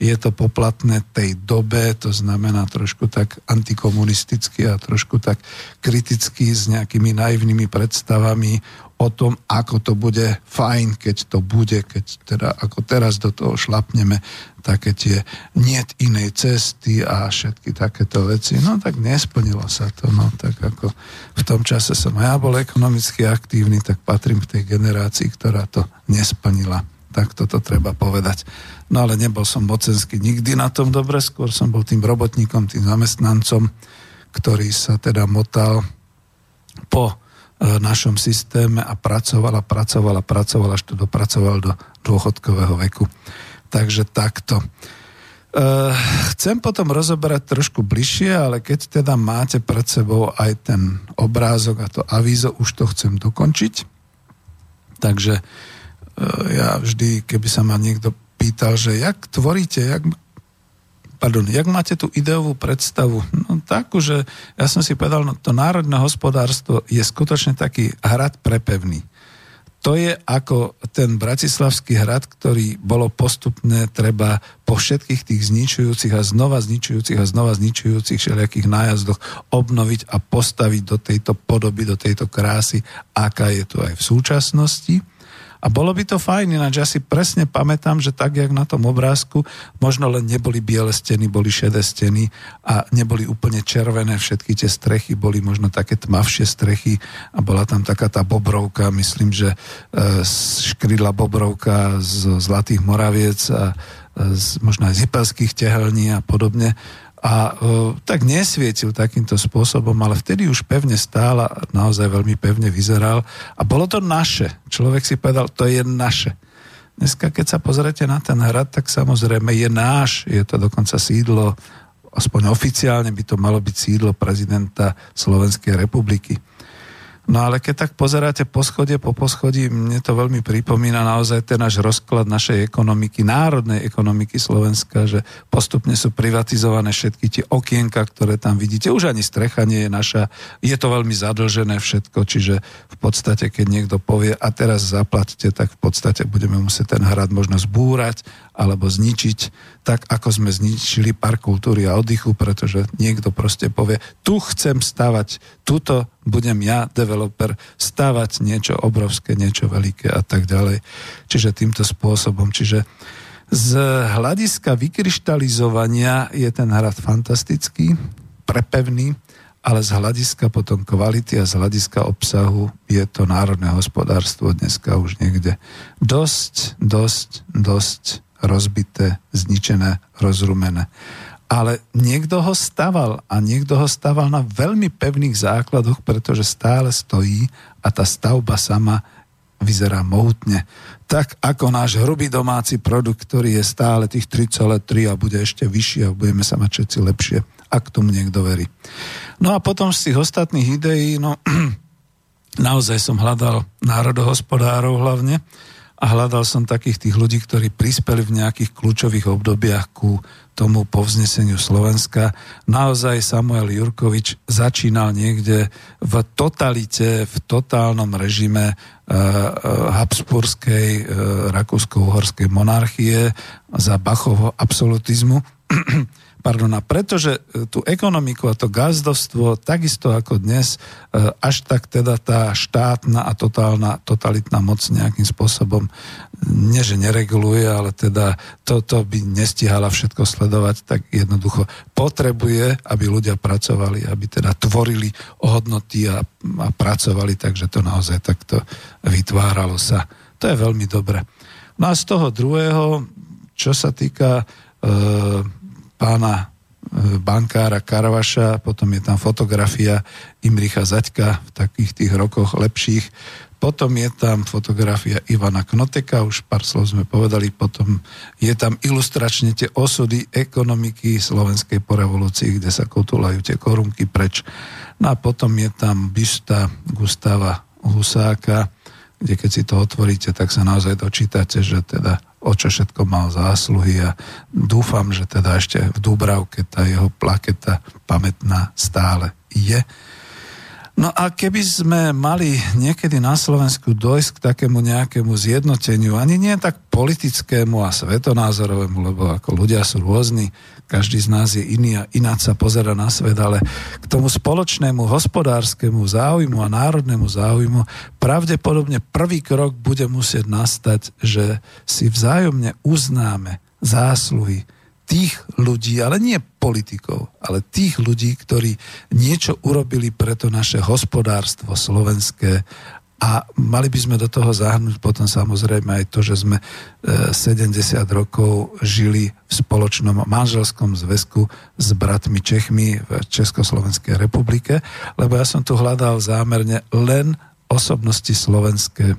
Je to poplatné tej dobe, to znamená trošku tak antikomunisticky a trošku tak kriticky s nejakými naivnými predstavami o tom, ako to bude fajn, keď to bude, keď teda ako teraz do toho šlapneme také tie niet inej cesty a všetky takéto veci. No tak nesplnilo sa to. No tak ako v tom čase som ja bol ekonomicky aktívny, tak patrím k tej generácii, ktorá to nesplnila. Tak toto treba povedať. No ale nebol som mocenský nikdy na tom dobre, skôr som bol tým robotníkom, tým zamestnancom, ktorý sa teda motal po našom systéme a pracoval a pracoval a pracoval, až to dopracoval do dôchodkového veku. Takže takto. E, chcem potom rozoberať trošku bližšie, ale keď teda máte pred sebou aj ten obrázok a to avízo, už to chcem dokončiť. Takže e, ja vždy, keby sa ma niekto pýtal, že jak tvoríte, jak pardon, jak máte tú ideovú predstavu? No takú, že ja som si povedal, no to národné hospodárstvo je skutočne taký hrad prepevný. To je ako ten bratislavský hrad, ktorý bolo postupne treba po všetkých tých zničujúcich a znova zničujúcich a znova zničujúcich všelijakých nájazdoch obnoviť a postaviť do tejto podoby, do tejto krásy, aká je tu aj v súčasnosti a bolo by to fajn, ináč ja si presne pamätám, že tak, jak na tom obrázku, možno len neboli biele steny, boli šedé steny a neboli úplne červené, všetky tie strechy boli možno také tmavšie strechy a bola tam taká tá bobrovka, myslím, že e, škrydla bobrovka z Zlatých Moraviec a e, z, možno aj z Hypelských tehelní a podobne a e, tak nesvietil takýmto spôsobom, ale vtedy už pevne stál a naozaj veľmi pevne vyzeral a bolo to naše. Človek si povedal, to je naše. Dneska, keď sa pozrete na ten hrad, tak samozrejme je náš, je to dokonca sídlo, aspoň oficiálne by to malo byť sídlo prezidenta Slovenskej republiky. No ale keď tak pozeráte poschodie po poschodí, mne to veľmi pripomína naozaj ten náš rozklad našej ekonomiky, národnej ekonomiky Slovenska, že postupne sú privatizované všetky tie okienka, ktoré tam vidíte. Už ani strecha nie je naša. Je to veľmi zadlžené všetko, čiže v podstate, keď niekto povie a teraz zaplatte, tak v podstate budeme musieť ten hrad možno zbúrať alebo zničiť, tak ako sme zničili park kultúry a oddychu, pretože niekto proste povie, tu chcem stavať, tuto budem ja, developer, stavať niečo obrovské, niečo veľké a tak ďalej. Čiže týmto spôsobom. Čiže z hľadiska vykryštalizovania je ten hrad fantastický, prepevný, ale z hľadiska potom kvality a z hľadiska obsahu je to národné hospodárstvo dneska už niekde dosť, dosť, dosť rozbité, zničené, rozrumené. Ale niekto ho staval a niekto ho staval na veľmi pevných základoch, pretože stále stojí a tá stavba sama vyzerá mohutne. Tak ako náš hrubý domáci produkt, ktorý je stále tých 3,3 a bude ešte vyšší a budeme sa mať všetci lepšie, ak tomu niekto verí. No a potom z tých ostatných ideí, no naozaj som hľadal národohospodárov hlavne, a hľadal som takých tých ľudí, ktorí prispeli v nejakých kľúčových obdobiach ku tomu povzneseniu Slovenska. Naozaj Samuel Jurkovič začínal niekde v totalite, v totálnom režime uh, Habsburskej uh, rakúsko-uhorskej monarchie za Bachovho absolutizmu. Pardon, a pretože e, tú ekonomiku a to gazdovstvo, takisto ako dnes, e, až tak teda tá štátna a totálna, totalitná moc nejakým spôsobom nie, že nereguluje, ale teda toto by nestihala všetko sledovať, tak jednoducho potrebuje, aby ľudia pracovali, aby teda tvorili hodnoty a, a pracovali, takže to naozaj takto vytváralo sa. To je veľmi dobre. No a z toho druhého, čo sa týka e, pána e, bankára Karvaša, potom je tam fotografia Imricha Zaďka v takých tých rokoch lepších, potom je tam fotografia Ivana Knoteka, už pár slov sme povedali, potom je tam ilustračne tie osudy ekonomiky slovenskej po revolúcii, kde sa kotulajú tie korunky preč. No a potom je tam bysta Gustava Husáka, kde keď si to otvoríte, tak sa naozaj dočítate, že teda o čo všetko mal zásluhy a dúfam, že teda ešte v Dúbravke tá jeho plaketa pamätná stále je. No a keby sme mali niekedy na Slovensku dojsť k takému nejakému zjednoteniu, ani nie tak politickému a svetonázorovému, lebo ako ľudia sú rôzni, každý z nás je iný a ináč sa pozera na svet, ale k tomu spoločnému hospodárskemu záujmu a národnému záujmu pravdepodobne prvý krok bude musieť nastať, že si vzájomne uznáme zásluhy tých ľudí, ale nie politikov, ale tých ľudí, ktorí niečo urobili pre to naše hospodárstvo slovenské a mali by sme do toho zahrnúť potom samozrejme aj to, že sme 70 e, rokov žili v spoločnom manželskom zväzku s bratmi Čechmi v Československej republike, lebo ja som tu hľadal zámerne len osobnosti slovenské.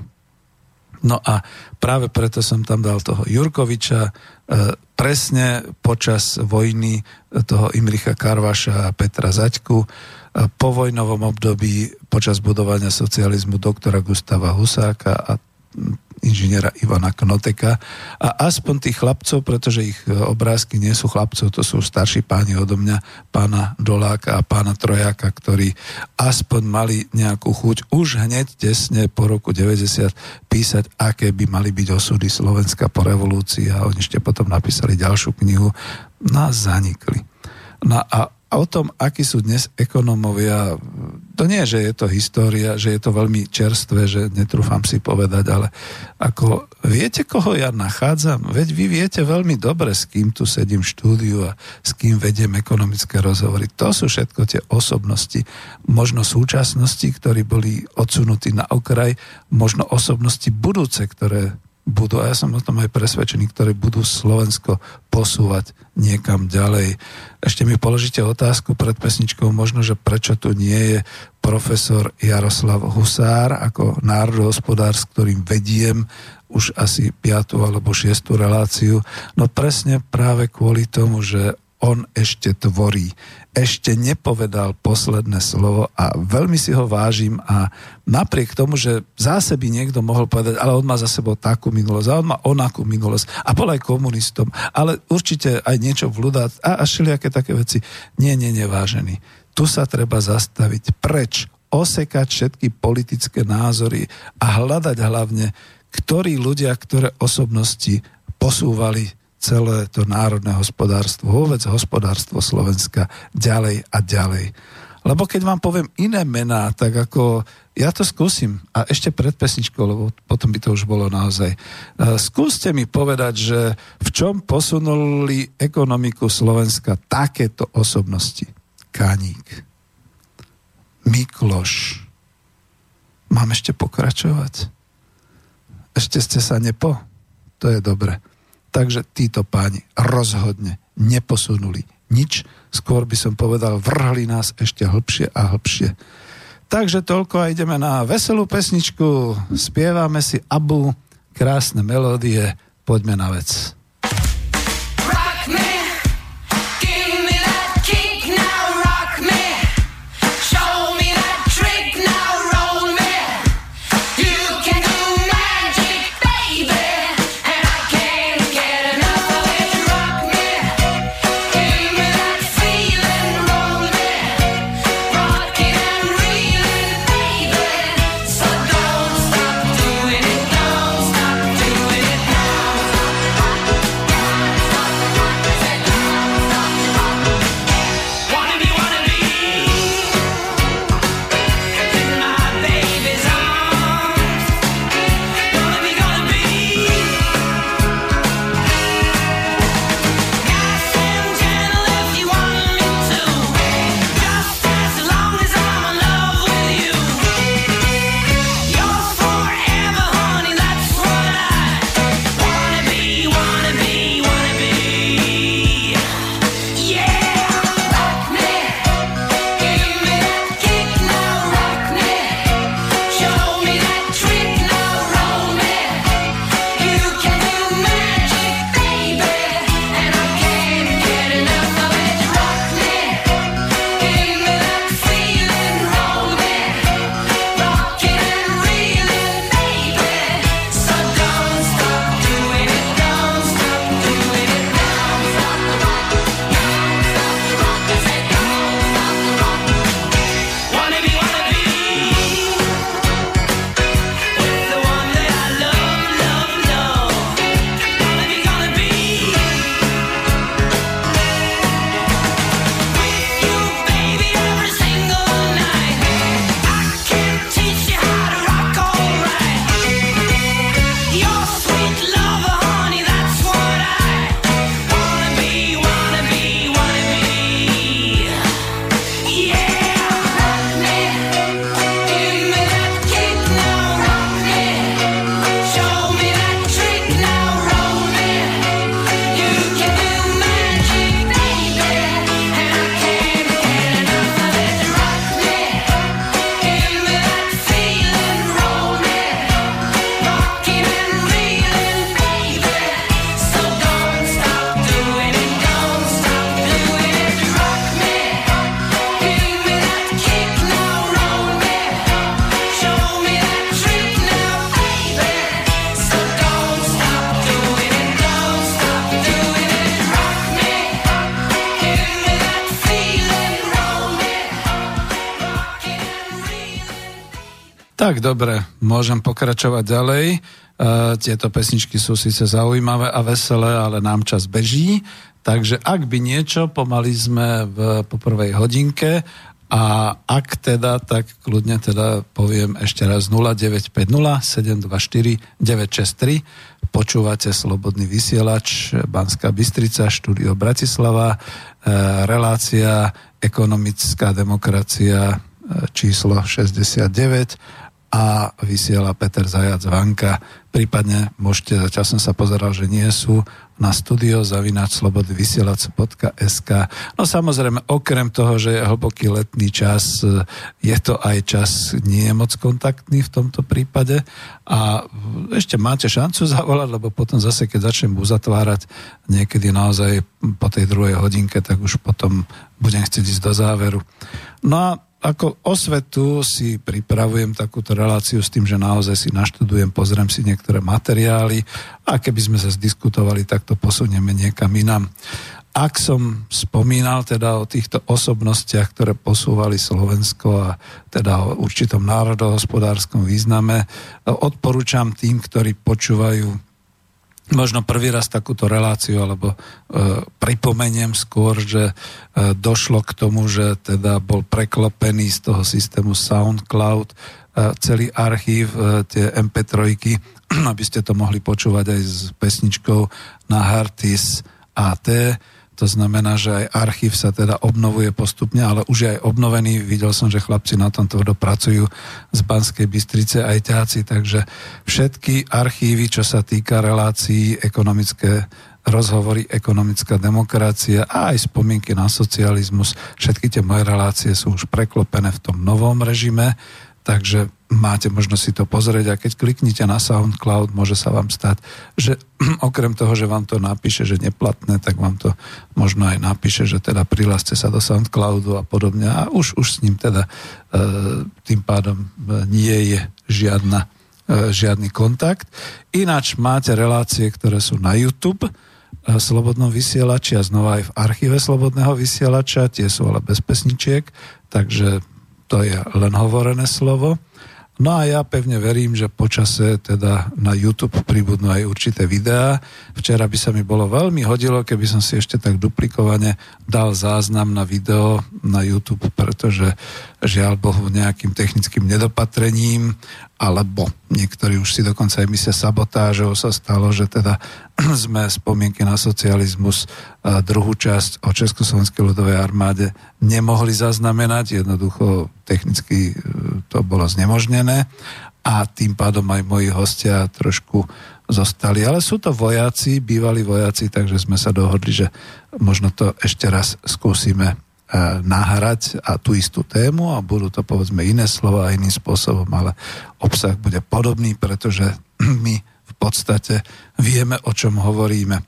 No a práve preto som tam dal toho Jurkoviča, e, presne počas vojny toho Imricha Karvaša a Petra Zaďku, e, po vojnovom období počas budovania socializmu doktora Gustava Husáka a inžiniera Ivana Knoteka a aspoň tých chlapcov, pretože ich e, obrázky nie sú chlapcov, to sú starší páni odo mňa, pána Doláka a pána Trojaka, ktorí aspoň mali nejakú chuť už hneď tesne po roku 90 písať, aké by mali byť osudy Slovenska po revolúcii a oni ešte potom napísali ďalšiu knihu, nás zanikli. No a o tom, akí sú dnes ekonómovia, to nie, že je to história, že je to veľmi čerstvé, že netrúfam si povedať, ale ako viete, koho ja nachádzam? Veď vy viete veľmi dobre, s kým tu sedím v štúdiu a s kým vediem ekonomické rozhovory. To sú všetko tie osobnosti, možno súčasnosti, ktorí boli odsunutí na okraj, možno osobnosti budúce, ktoré budú, a ja som o tom aj presvedčený, ktoré budú Slovensko posúvať niekam ďalej. Ešte mi položíte otázku pred pesničkou, možno, že prečo tu nie je profesor Jaroslav Husár ako národohospodár, s ktorým vediem už asi piatú alebo šiestú reláciu. No presne práve kvôli tomu, že on ešte tvorí ešte nepovedal posledné slovo a veľmi si ho vážim a napriek tomu, že zase by niekto mohol povedať, ale on má za sebou takú minulosť a on má onakú minulosť a bol aj komunistom, ale určite aj niečo v ľudá a, a šiliaké také veci. Nie, nie, nevážený. Tu sa treba zastaviť preč, osekať všetky politické názory a hľadať hlavne, ktorí ľudia, ktoré osobnosti posúvali celé to národné hospodárstvo, vôbec hospodárstvo Slovenska ďalej a ďalej. Lebo keď vám poviem iné mená, tak ako ja to skúsim a ešte pred pesničkou, lebo potom by to už bolo naozaj. E, skúste mi povedať, že v čom posunuli ekonomiku Slovenska takéto osobnosti. Kaník, Mikloš. Mám ešte pokračovať? Ešte ste sa nepo? To je dobre. Takže títo páni rozhodne neposunuli nič, skôr by som povedal, vrhli nás ešte hlbšie a hlbšie. Takže toľko a ideme na veselú pesničku, spievame si Abu, krásne melódie, poďme na vec. Tak, dobre, môžem pokračovať ďalej. E, tieto pesničky sú síce zaujímavé a veselé, ale nám čas beží. Takže ak by niečo, pomaly sme v, po prvej hodinke a ak teda, tak kľudne teda poviem ešte raz 0950 724 963. Počúvate Slobodný vysielač Banská Bystrica, štúdio Bratislava, e, relácia Ekonomická demokracia e, číslo 69 a vysiela Peter Zajac Vanka. Prípadne môžete, zatiaľ som sa pozeral, že nie sú na studio zavinač slobody vysielac.sk. No samozrejme, okrem toho, že je hlboký letný čas, je to aj čas nie je moc kontaktný v tomto prípade a ešte máte šancu zavolať, lebo potom zase, keď začnem uzatvárať niekedy naozaj po tej druhej hodinke, tak už potom budem chcieť ísť do záveru. No a ako osvetu si pripravujem takúto reláciu s tým, že naozaj si naštudujem, pozriem si niektoré materiály a keby sme sa zdiskutovali, tak to posunieme niekam inám. Ak som spomínal teda o týchto osobnostiach, ktoré posúvali Slovensko a teda o určitom národohospodárskom význame, odporúčam tým, ktorí počúvajú možno prvý raz takúto reláciu, alebo e, pripomeniem skôr, že e, došlo k tomu, že teda bol preklopený z toho systému SoundCloud e, celý archív, e, tie MP3, aby ste to mohli počúvať aj s pesničkou na Hartis AT to znamená, že aj archív sa teda obnovuje postupne, ale už je aj obnovený. Videl som, že chlapci na tom tvrdo pracujú z Banskej Bystrice aj ťáci, takže všetky archívy, čo sa týka relácií ekonomické rozhovory ekonomická demokracia a aj spomienky na socializmus. Všetky tie moje relácie sú už preklopené v tom novom režime takže máte možnosť si to pozrieť a keď kliknite na SoundCloud, môže sa vám stať, že okrem toho, že vám to napíše, že neplatné, tak vám to možno aj napíše, že teda prihláste sa do SoundCloudu a podobne a už, už s ním teda e, tým pádom e, nie je žiadna, e, žiadny kontakt. Ináč máte relácie, ktoré sú na YouTube, Slobodnom vysielači a znova aj v archíve Slobodného vysielača, tie sú ale bez pesničiek, takže to je len hovorené slovo. No a ja pevne verím, že počase teda na YouTube pribudnú aj určité videá. Včera by sa mi bolo veľmi hodilo, keby som si ešte tak duplikovane dal záznam na video na YouTube, pretože žiaľ Bohu nejakým technickým nedopatrením alebo niektorí už si dokonca aj myslia sabotážou sa stalo, že teda sme spomienky na socializmus druhú časť o Československej ľudovej armáde nemohli zaznamenať, jednoducho technicky e, to bolo znemožnené a tým pádom aj moji hostia trošku zostali. Ale sú to vojaci, bývalí vojaci, takže sme sa dohodli, že možno to ešte raz skúsime E, nahrať a tú istú tému a budú to povedzme iné slova iným spôsobom, ale obsah bude podobný, pretože my v podstate vieme, o čom hovoríme.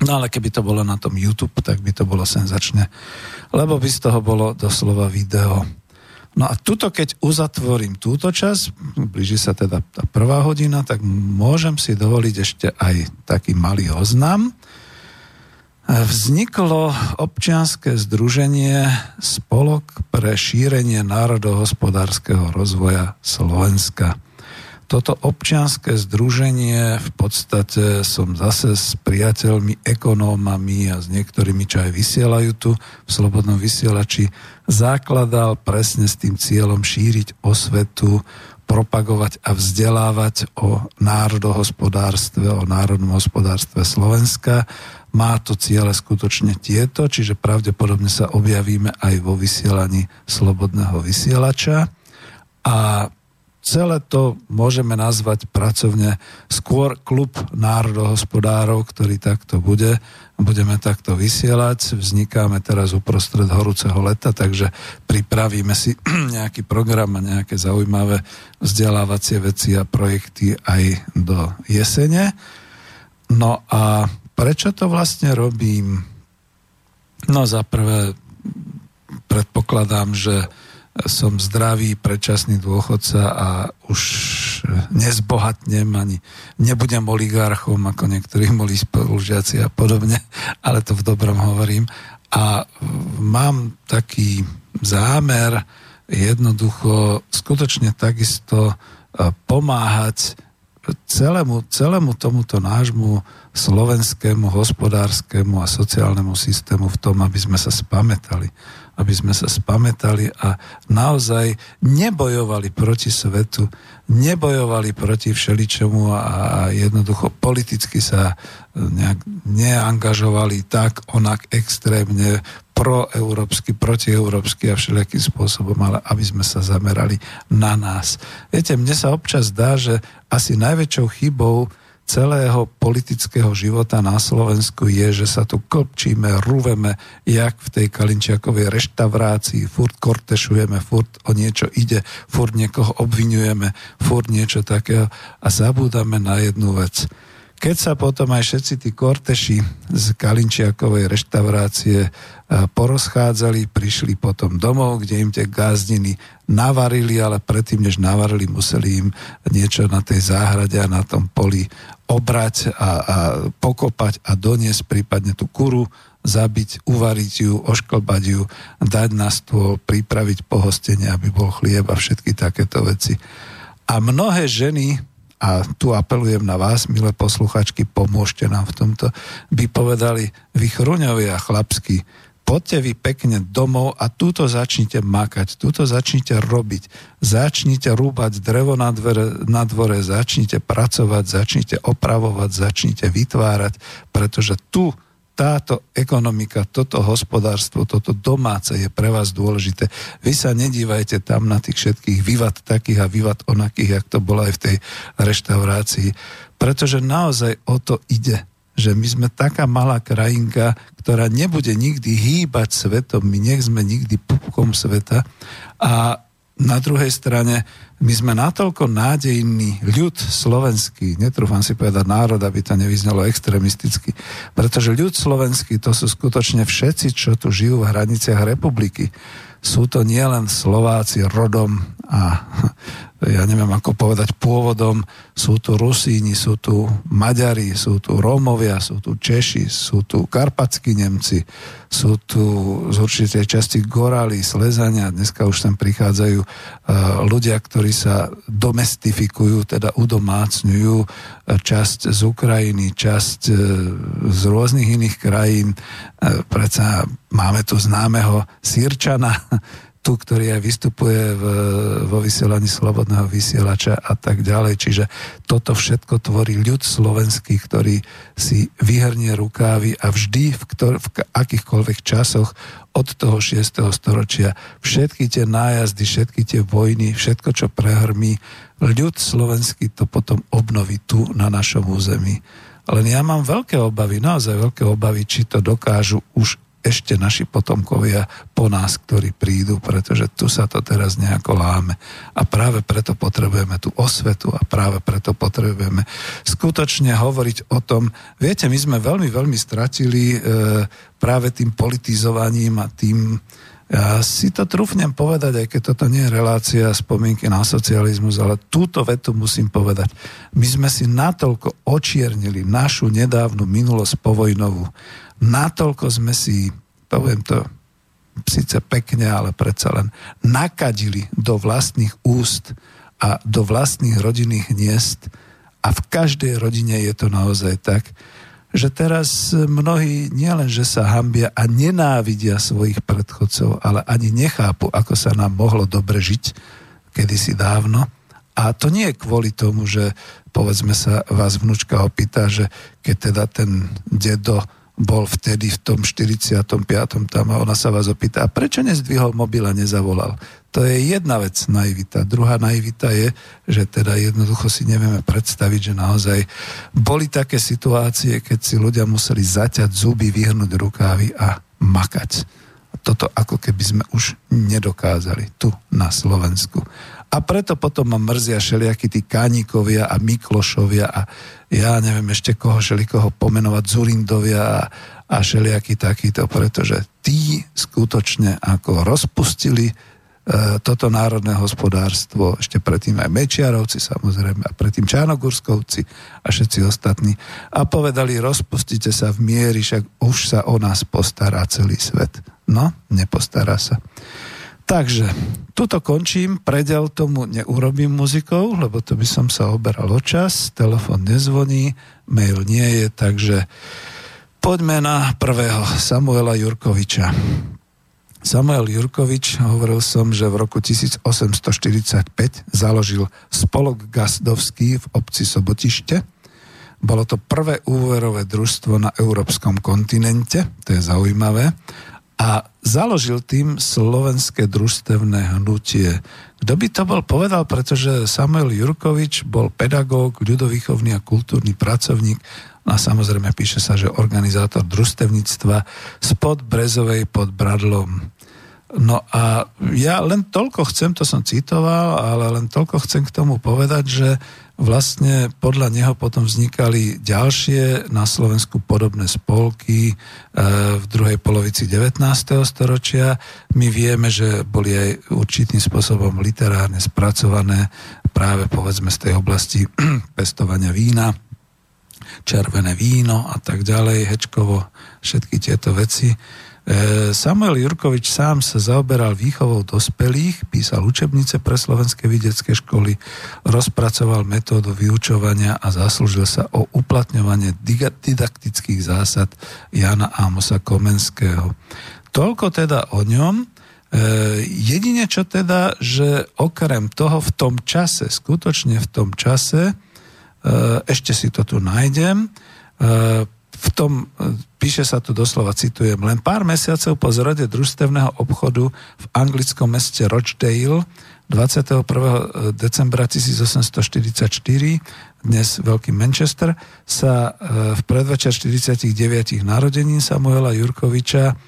No ale keby to bolo na tom YouTube, tak by to bolo senzačné, lebo by z toho bolo doslova video. No a tuto, keď uzatvorím túto čas, blíži sa teda tá prvá hodina, tak môžem si dovoliť ešte aj taký malý oznam, vzniklo občianské združenie Spolok pre šírenie národohospodárskeho rozvoja Slovenska. Toto občianské združenie v podstate som zase s priateľmi, ekonómami a s niektorými, čo aj vysielajú tu v Slobodnom vysielači, zakladal presne s tým cieľom šíriť osvetu, propagovať a vzdelávať o národohospodárstve, o národnom hospodárstve Slovenska má to ciele skutočne tieto, čiže pravdepodobne sa objavíme aj vo vysielaní slobodného vysielača a celé to môžeme nazvať pracovne skôr klub národohospodárov, ktorý takto bude. Budeme takto vysielať. Vznikáme teraz uprostred horúceho leta, takže pripravíme si nejaký program a nejaké zaujímavé vzdelávacie veci a projekty aj do jesene. No a prečo to vlastne robím? No za prvé predpokladám, že som zdravý, predčasný dôchodca a už nezbohatnem ani nebudem oligarchom, ako niektorí moli spolužiaci a podobne, ale to v dobrom hovorím. A mám taký zámer jednoducho skutočne takisto pomáhať celému, celému tomuto nášmu slovenskému hospodárskému a sociálnemu systému v tom, aby sme sa spametali. Aby sme sa spametali a naozaj nebojovali proti svetu, nebojovali proti všeličomu a jednoducho politicky sa nejak neangažovali tak onak extrémne proeurópsky, protieurópsky a všelijakým spôsobom, ale aby sme sa zamerali na nás. Viete, mne sa občas dá, že asi najväčšou chybou celého politického života na Slovensku je, že sa tu klpčíme, rúveme, jak v tej Kalinčiakovej reštaurácii, furt kortešujeme, furt o niečo ide, furt niekoho obvinujeme, furt niečo takého a zabúdame na jednu vec. Keď sa potom aj všetci tí korteši z Kalinčiakovej reštaurácie e, porozchádzali, prišli potom domov, kde im tie gázdiny navarili, ale predtým, než navarili, museli im niečo na tej záhrade a na tom poli obrať a, a pokopať a doniesť prípadne tú kuru, zabiť, uvariť ju, ošklbať ju, dať na stôl, pripraviť pohostenie, aby bol chlieb a všetky takéto veci. A mnohé ženy a tu apelujem na vás, milé posluchačky, pomôžte nám v tomto, by povedali vy chruňovia chlapsky, poďte vy pekne domov a túto začnite makať, túto začnite robiť, začnite rúbať drevo na, dvere, na dvore, začnite pracovať, začnite opravovať, začnite vytvárať, pretože tu táto ekonomika, toto hospodárstvo, toto domáce je pre vás dôležité. Vy sa nedívajte tam na tých všetkých vývad takých a vývad onakých, jak to bolo aj v tej reštaurácii, pretože naozaj o to ide že my sme taká malá krajinka, ktorá nebude nikdy hýbať svetom, my nech sme nikdy pupkom sveta a na druhej strane my sme natoľko nádejný ľud slovenský, netrúfam si povedať národ, aby to nevyznalo extrémisticky, pretože ľud slovenský to sú skutočne všetci, čo tu žijú v hraniciach republiky. Sú to nielen Slováci rodom a ja neviem ako povedať pôvodom, sú tu Rusíni, sú tu Maďari, sú tu Rómovia, sú tu Češi, sú tu Karpatskí Nemci, sú tu z určitej časti Gorali, Slezania, dneska už tam prichádzajú uh, ľudia, ktorí sa domestifikujú, teda udomácňujú uh, časť z Ukrajiny, časť uh, z rôznych iných krajín. Predsa máme tu známeho Sýrčana, tu, ktorý aj vystupuje v, vo vysielaní Slobodného vysielača a tak ďalej. Čiže toto všetko tvorí ľud slovenský, ktorý si vyhrnie rukávy a vždy v, ktor- v akýchkoľvek časoch od toho 6. storočia všetky tie nájazdy, všetky tie vojny, všetko, čo prehrmí, ľud slovenský to potom obnoví tu na našom území. Len ja mám veľké obavy, naozaj veľké obavy, či to dokážu už ešte naši potomkovia po nás, ktorí prídu, pretože tu sa to teraz nejako láme. A práve preto potrebujeme tú osvetu a práve preto potrebujeme skutočne hovoriť o tom. Viete, my sme veľmi, veľmi stratili e, práve tým politizovaním a tým, ja si to trúfnem povedať, aj keď toto nie je relácia spomienky na socializmus, ale túto vetu musím povedať. My sme si natoľko očiernili našu nedávnu minulosť povojnovú, natoľko sme si, poviem to síce pekne, ale predsa len nakadili do vlastných úst a do vlastných rodinných hniezd a v každej rodine je to naozaj tak, že teraz mnohí nielen, že sa hambia a nenávidia svojich predchodcov, ale ani nechápu, ako sa nám mohlo dobre žiť kedysi dávno. A to nie je kvôli tomu, že povedzme sa vás vnúčka opýta, že keď teda ten dedo bol vtedy v tom 45. tam a ona sa vás opýta, a prečo nezdvihol mobil a nezavolal? To je jedna vec naivita. Druhá naivita je, že teda jednoducho si nevieme predstaviť, že naozaj boli také situácie, keď si ľudia museli zaťať zuby, vyhrnúť rukávy a makať. Toto ako keby sme už nedokázali tu na Slovensku. A preto potom ma mrzia všelijakí tí Kánikovia a Miklošovia a ja neviem ešte koho všelikoho pomenovať, Zurindovia a, a všelijakí takíto, pretože tí skutočne ako rozpustili e, toto národné hospodárstvo, ešte predtým aj Mečiarovci samozrejme a predtým Čánogurskovci a všetci ostatní a povedali, rozpustite sa v miery, však už sa o nás postará celý svet. No, nepostará sa. Takže, tuto končím, predel tomu neurobím muzikou, lebo to by som sa oberal o čas, telefon nezvoní, mail nie je, takže poďme na prvého, Samuela Jurkoviča. Samuel Jurkovič, hovoril som, že v roku 1845 založil spolok Gazdovský v obci Sobotište. Bolo to prvé úverové družstvo na európskom kontinente, to je zaujímavé a založil tým slovenské družstevné hnutie. Kto by to bol povedal, pretože Samuel Jurkovič bol pedagóg, ľudovýchovný a kultúrny pracovník a samozrejme píše sa, že organizátor družstevníctva spod Brezovej pod Bradlom. No a ja len toľko chcem, to som citoval, ale len toľko chcem k tomu povedať, že vlastne podľa neho potom vznikali ďalšie na Slovensku podobné spolky e, v druhej polovici 19. storočia. My vieme, že boli aj určitým spôsobom literárne spracované práve povedzme z tej oblasti pestovania vína, červené víno a tak ďalej, Hečkovo, všetky tieto veci. E, Samuel Jurkovič sám sa zaoberal výchovou dospelých, písal učebnice pre slovenské vidiecké školy, rozpracoval metódu vyučovania a zaslúžil sa o uplatňovanie didaktických zásad Jana Amosa Komenského. Toľko teda o ňom. E, jedine čo teda, že okrem toho v tom čase, skutočne v tom čase, e, ešte si to tu nájdem, v tom, e, píše sa tu doslova, citujem, len pár mesiacov po zrode družstevného obchodu v anglickom meste Rochdale 21. E, decembra 1844, dnes Veľký Manchester, sa e, v predvečer 49 narodenín Samuela Jurkoviča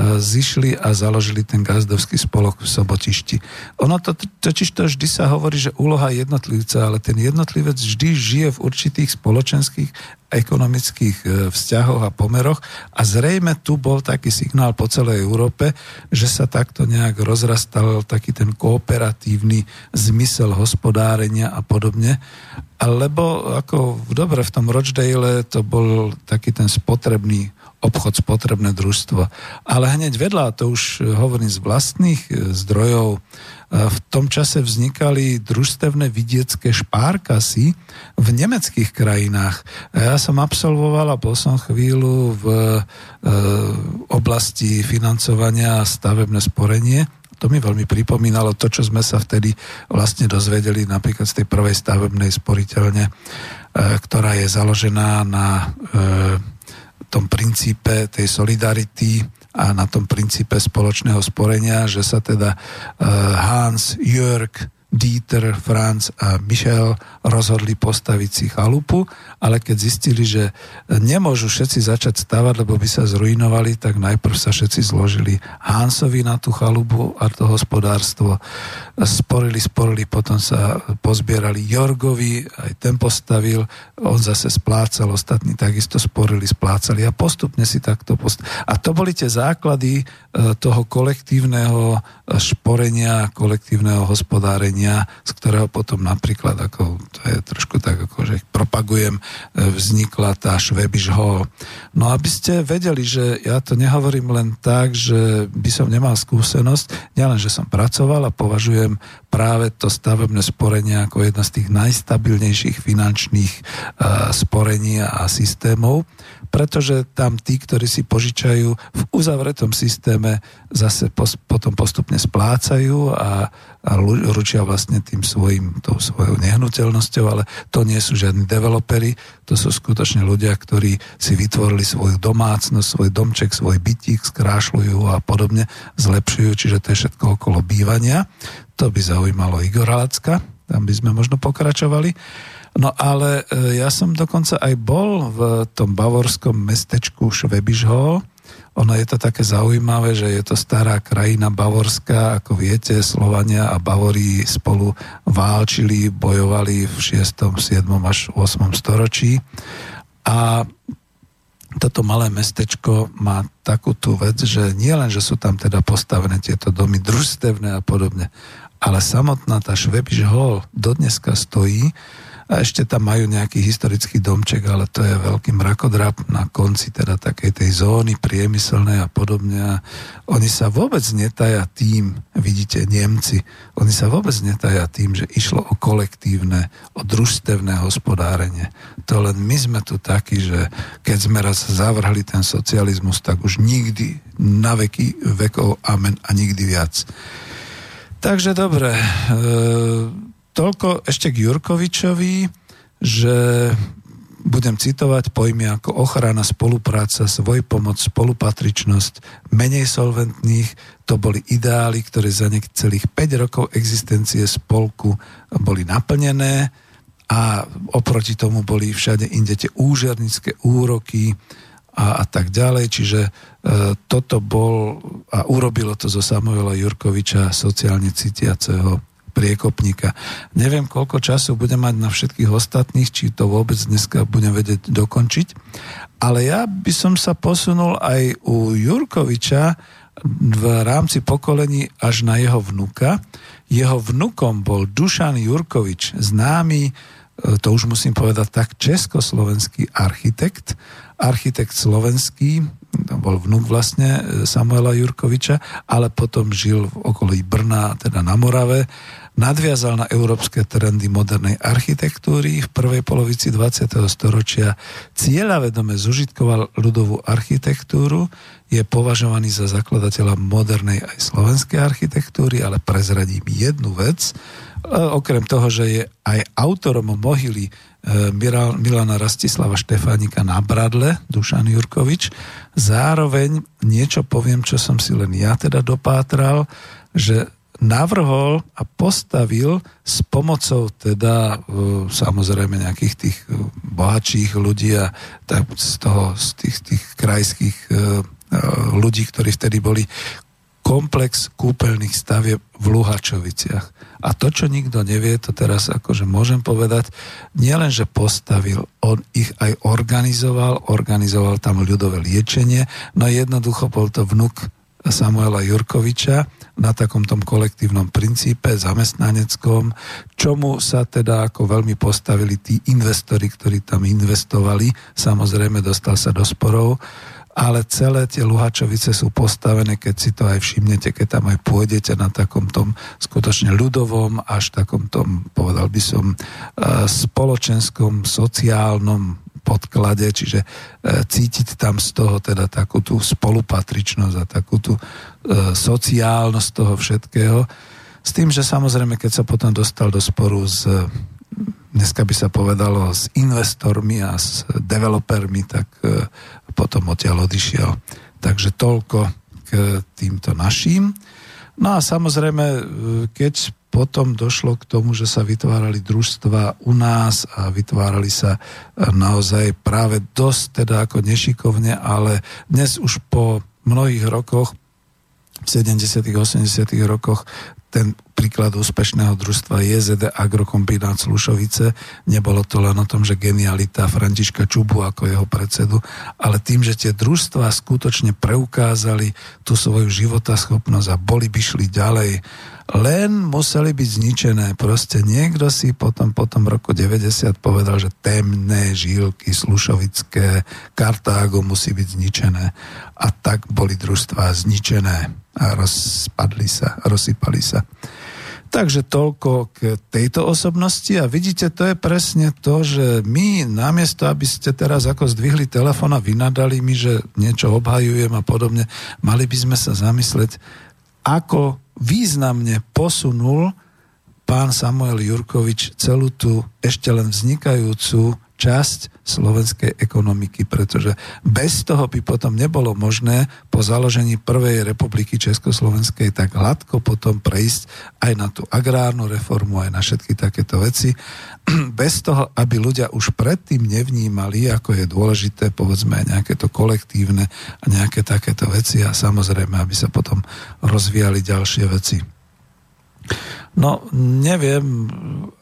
zišli a založili ten gazdovský spolok v Sobotišti. Ono to totiž to vždy sa hovorí, že úloha jednotlivca, ale ten jednotlivec vždy žije v určitých spoločenských ekonomických e, vzťahoch a pomeroch a zrejme tu bol taký signál po celej Európe, že sa takto nejak rozrastal taký ten kooperatívny zmysel hospodárenia a podobne. Alebo ako dobre v tom Rochdale to bol taký ten spotrebný obchod, spotrebné družstvo. Ale hneď vedľa, to už hovorím z vlastných e, zdrojov, e, v tom čase vznikali družstevné vidiecké špárkasy v nemeckých krajinách. Ja som absolvoval a bol som chvíľu v e, oblasti financovania stavebné sporenie to mi veľmi pripomínalo to, čo sme sa vtedy vlastne dozvedeli napríklad z tej prvej stavebnej sporiteľne, ktorá je založená na tom princípe tej solidarity a na tom princípe spoločného sporenia, že sa teda eh, Hans, Jörg, Dieter, Franz a Michel rozhodli postaviť si chalupu, ale keď zistili, že nemôžu všetci začať stavať, lebo by sa zrujnovali, tak najprv sa všetci zložili Hansovi na tú chalupu a to hospodárstvo. Sporili, sporili, potom sa pozbierali Jorgovi, aj ten postavil, on zase splácal, ostatní takisto sporili, splácali a postupne si takto post... A to boli tie základy toho kolektívneho šporenia, kolektívneho hospodárenia z ktorého potom napríklad, ako to je trošku tak, ako že propagujem, e, vznikla tá Švebiš Hall. No aby ste vedeli, že ja to nehovorím len tak, že by som nemal skúsenosť, nielen, že som pracoval a považujem práve to stavebné sporenie ako jedna z tých najstabilnejších finančných uh, sporení a systémov, pretože tam tí, ktorí si požičajú v uzavretom systéme, zase pos, potom postupne splácajú a, a ručia vlastne tým svojim, tou svojou nehnuteľnosťou, ale to nie sú žiadni developery, to sú skutočne ľudia, ktorí si vytvorili svoju domácnosť, svoj domček, svoj bytík, skrášľujú a podobne, zlepšujú, čiže to je všetko okolo bývania. To by zaujímalo Igor Lacka, tam by sme možno pokračovali. No ale e, ja som dokonca aj bol v tom bavorskom mestečku Švebišho. Ono je to také zaujímavé, že je to stará krajina bavorská, ako viete, Slovania a Bavorí spolu válčili, bojovali v 6., 7. až 8. storočí. A toto malé mestečko má takú tú vec, že nie len, že sú tam teda postavené tieto domy družstevné a podobne, ale samotná tá Švebiš Hall dodneska stojí a ešte tam majú nejaký historický domček, ale to je veľký mrakodrap na konci teda takej tej zóny priemyselnej a podobne. A oni sa vôbec netaja tým, vidíte, Nemci, oni sa vôbec netaja tým, že išlo o kolektívne, o družstevné hospodárenie. To len my sme tu takí, že keď sme raz zavrhli ten socializmus, tak už nikdy, na veky vekov, amen a nikdy viac. Takže dobre, e, toľko ešte k Jurkovičovi, že budem citovať pojmy ako ochrana, spolupráca, svoj pomoc, spolupatričnosť, menej solventných, to boli ideály, ktoré za celých 5 rokov existencie spolku boli naplnené a oproti tomu boli všade inde tie úžernické úroky a, a tak ďalej. Čiže e, toto bol a urobilo to zo Samuela Jurkoviča sociálne cítiaceho priekopníka. Neviem, koľko času budem mať na všetkých ostatných, či to vôbec dneska budem vedieť dokončiť, ale ja by som sa posunul aj u Jurkoviča v rámci pokolení až na jeho vnuka. Jeho vnukom bol Dušan Jurkovič, známy, e, to už musím povedať tak, československý architekt, architekt slovenský, bol vnúk vlastne e, Samuela Jurkoviča, ale potom žil v okolí Brna, teda na Morave nadviazal na európske trendy modernej architektúry. V prvej polovici 20. storočia cieľavedome zužitkoval ľudovú architektúru, je považovaný za zakladateľa modernej aj slovenskej architektúry, ale prezradím jednu vec, e, okrem toho, že je aj autorom mohyly e, Milana Rastislava Štefánika na Bradle, Dušan Jurkovič. Zároveň niečo poviem, čo som si len ja teda dopátral, že navrhol a postavil s pomocou teda e, samozrejme nejakých tých e, bohatších ľudí a tak z toho, z tých, tých krajských e, ľudí, ktorí vtedy boli komplex kúpeľných stavieb v Luhačoviciach. A to, čo nikto nevie, to teraz akože môžem povedať, nielen, že postavil, on ich aj organizoval, organizoval tam ľudové liečenie, no jednoducho bol to vnuk Samuela Jurkoviča na takom tom kolektívnom princípe zamestnaneckom, čomu sa teda ako veľmi postavili tí investori, ktorí tam investovali. Samozrejme, dostal sa do sporov, ale celé tie Luhačovice sú postavené, keď si to aj všimnete, keď tam aj pôjdete na takom tom skutočne ľudovom, až takom tom, povedal by som, eh, spoločenskom, sociálnom podklade, čiže e, cítiť tam z toho teda takú tú spolupatričnosť a takú tú e, sociálnosť toho všetkého. S tým, že samozrejme, keď sa potom dostal do sporu s dneska by sa povedalo s investormi a s developermi, tak e, potom odtiaľ odišiel. Takže toľko k týmto našim. No a samozrejme, keď potom došlo k tomu, že sa vytvárali družstva u nás a vytvárali sa naozaj práve dosť teda ako nešikovne, ale dnes už po mnohých rokoch v 70. 80. rokoch ten príklad úspešného družstva JZD Agrokombinát Slušovice. Nebolo to len o tom, že genialita Františka Čubu ako jeho predsedu, ale tým, že tie družstva skutočne preukázali tú svoju životaschopnosť a boli by šli ďalej len museli byť zničené. Proste niekto si potom, potom roku 90 povedal, že temné žílky slušovické, Kartágo musí byť zničené. A tak boli družstvá zničené a rozpadli sa, rozsypali sa. Takže toľko k tejto osobnosti. A vidíte, to je presne to, že my namiesto, aby ste teraz ako zdvihli telefón a vynadali mi, že niečo obhajujem a podobne, mali by sme sa zamysleť, ako významne posunul pán Samuel Jurkovič celú tú ešte len vznikajúcu časť slovenskej ekonomiky, pretože bez toho by potom nebolo možné po založení Prvej republiky Československej tak hladko potom prejsť aj na tú agrárnu reformu, aj na všetky takéto veci. Bez toho, aby ľudia už predtým nevnímali, ako je dôležité, povedzme, aj nejaké to kolektívne a nejaké takéto veci a samozrejme, aby sa potom rozvíjali ďalšie veci. No, neviem,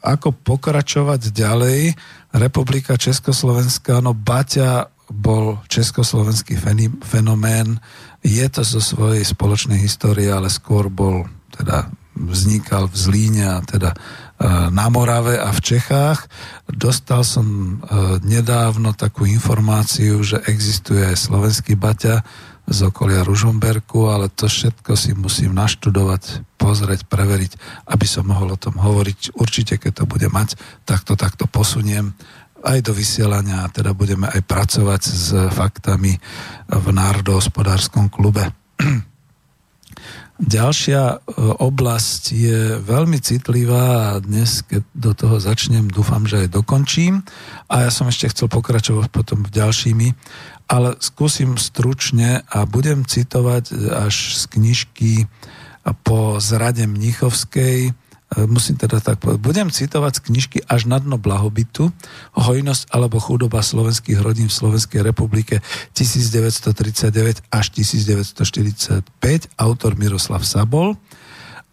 ako pokračovať ďalej. Republika Československá, no Baťa bol československý fenomén. Je to zo svojej spoločnej histórie, ale skôr bol, teda vznikal v Zlíne a teda na Morave a v Čechách. Dostal som e, nedávno takú informáciu, že existuje aj slovenský baťa z okolia Ružomberku, ale to všetko si musím naštudovať, pozrieť, preveriť, aby som mohol o tom hovoriť. Určite, keď to bude mať, tak to takto posuniem aj do vysielania teda budeme aj pracovať s faktami v Národohospodárskom klube. Ďalšia e, oblasť je veľmi citlivá a dnes, keď do toho začnem, dúfam, že aj dokončím. A ja som ešte chcel pokračovať potom v ďalšími, ale skúsim stručne a budem citovať až z knižky po zrade Mnichovskej musím teda tak povedať, budem citovať z knižky Až na dno blahobytu, hojnosť alebo chudoba slovenských rodín v Slovenskej republike 1939 až 1945, autor Miroslav Sabol.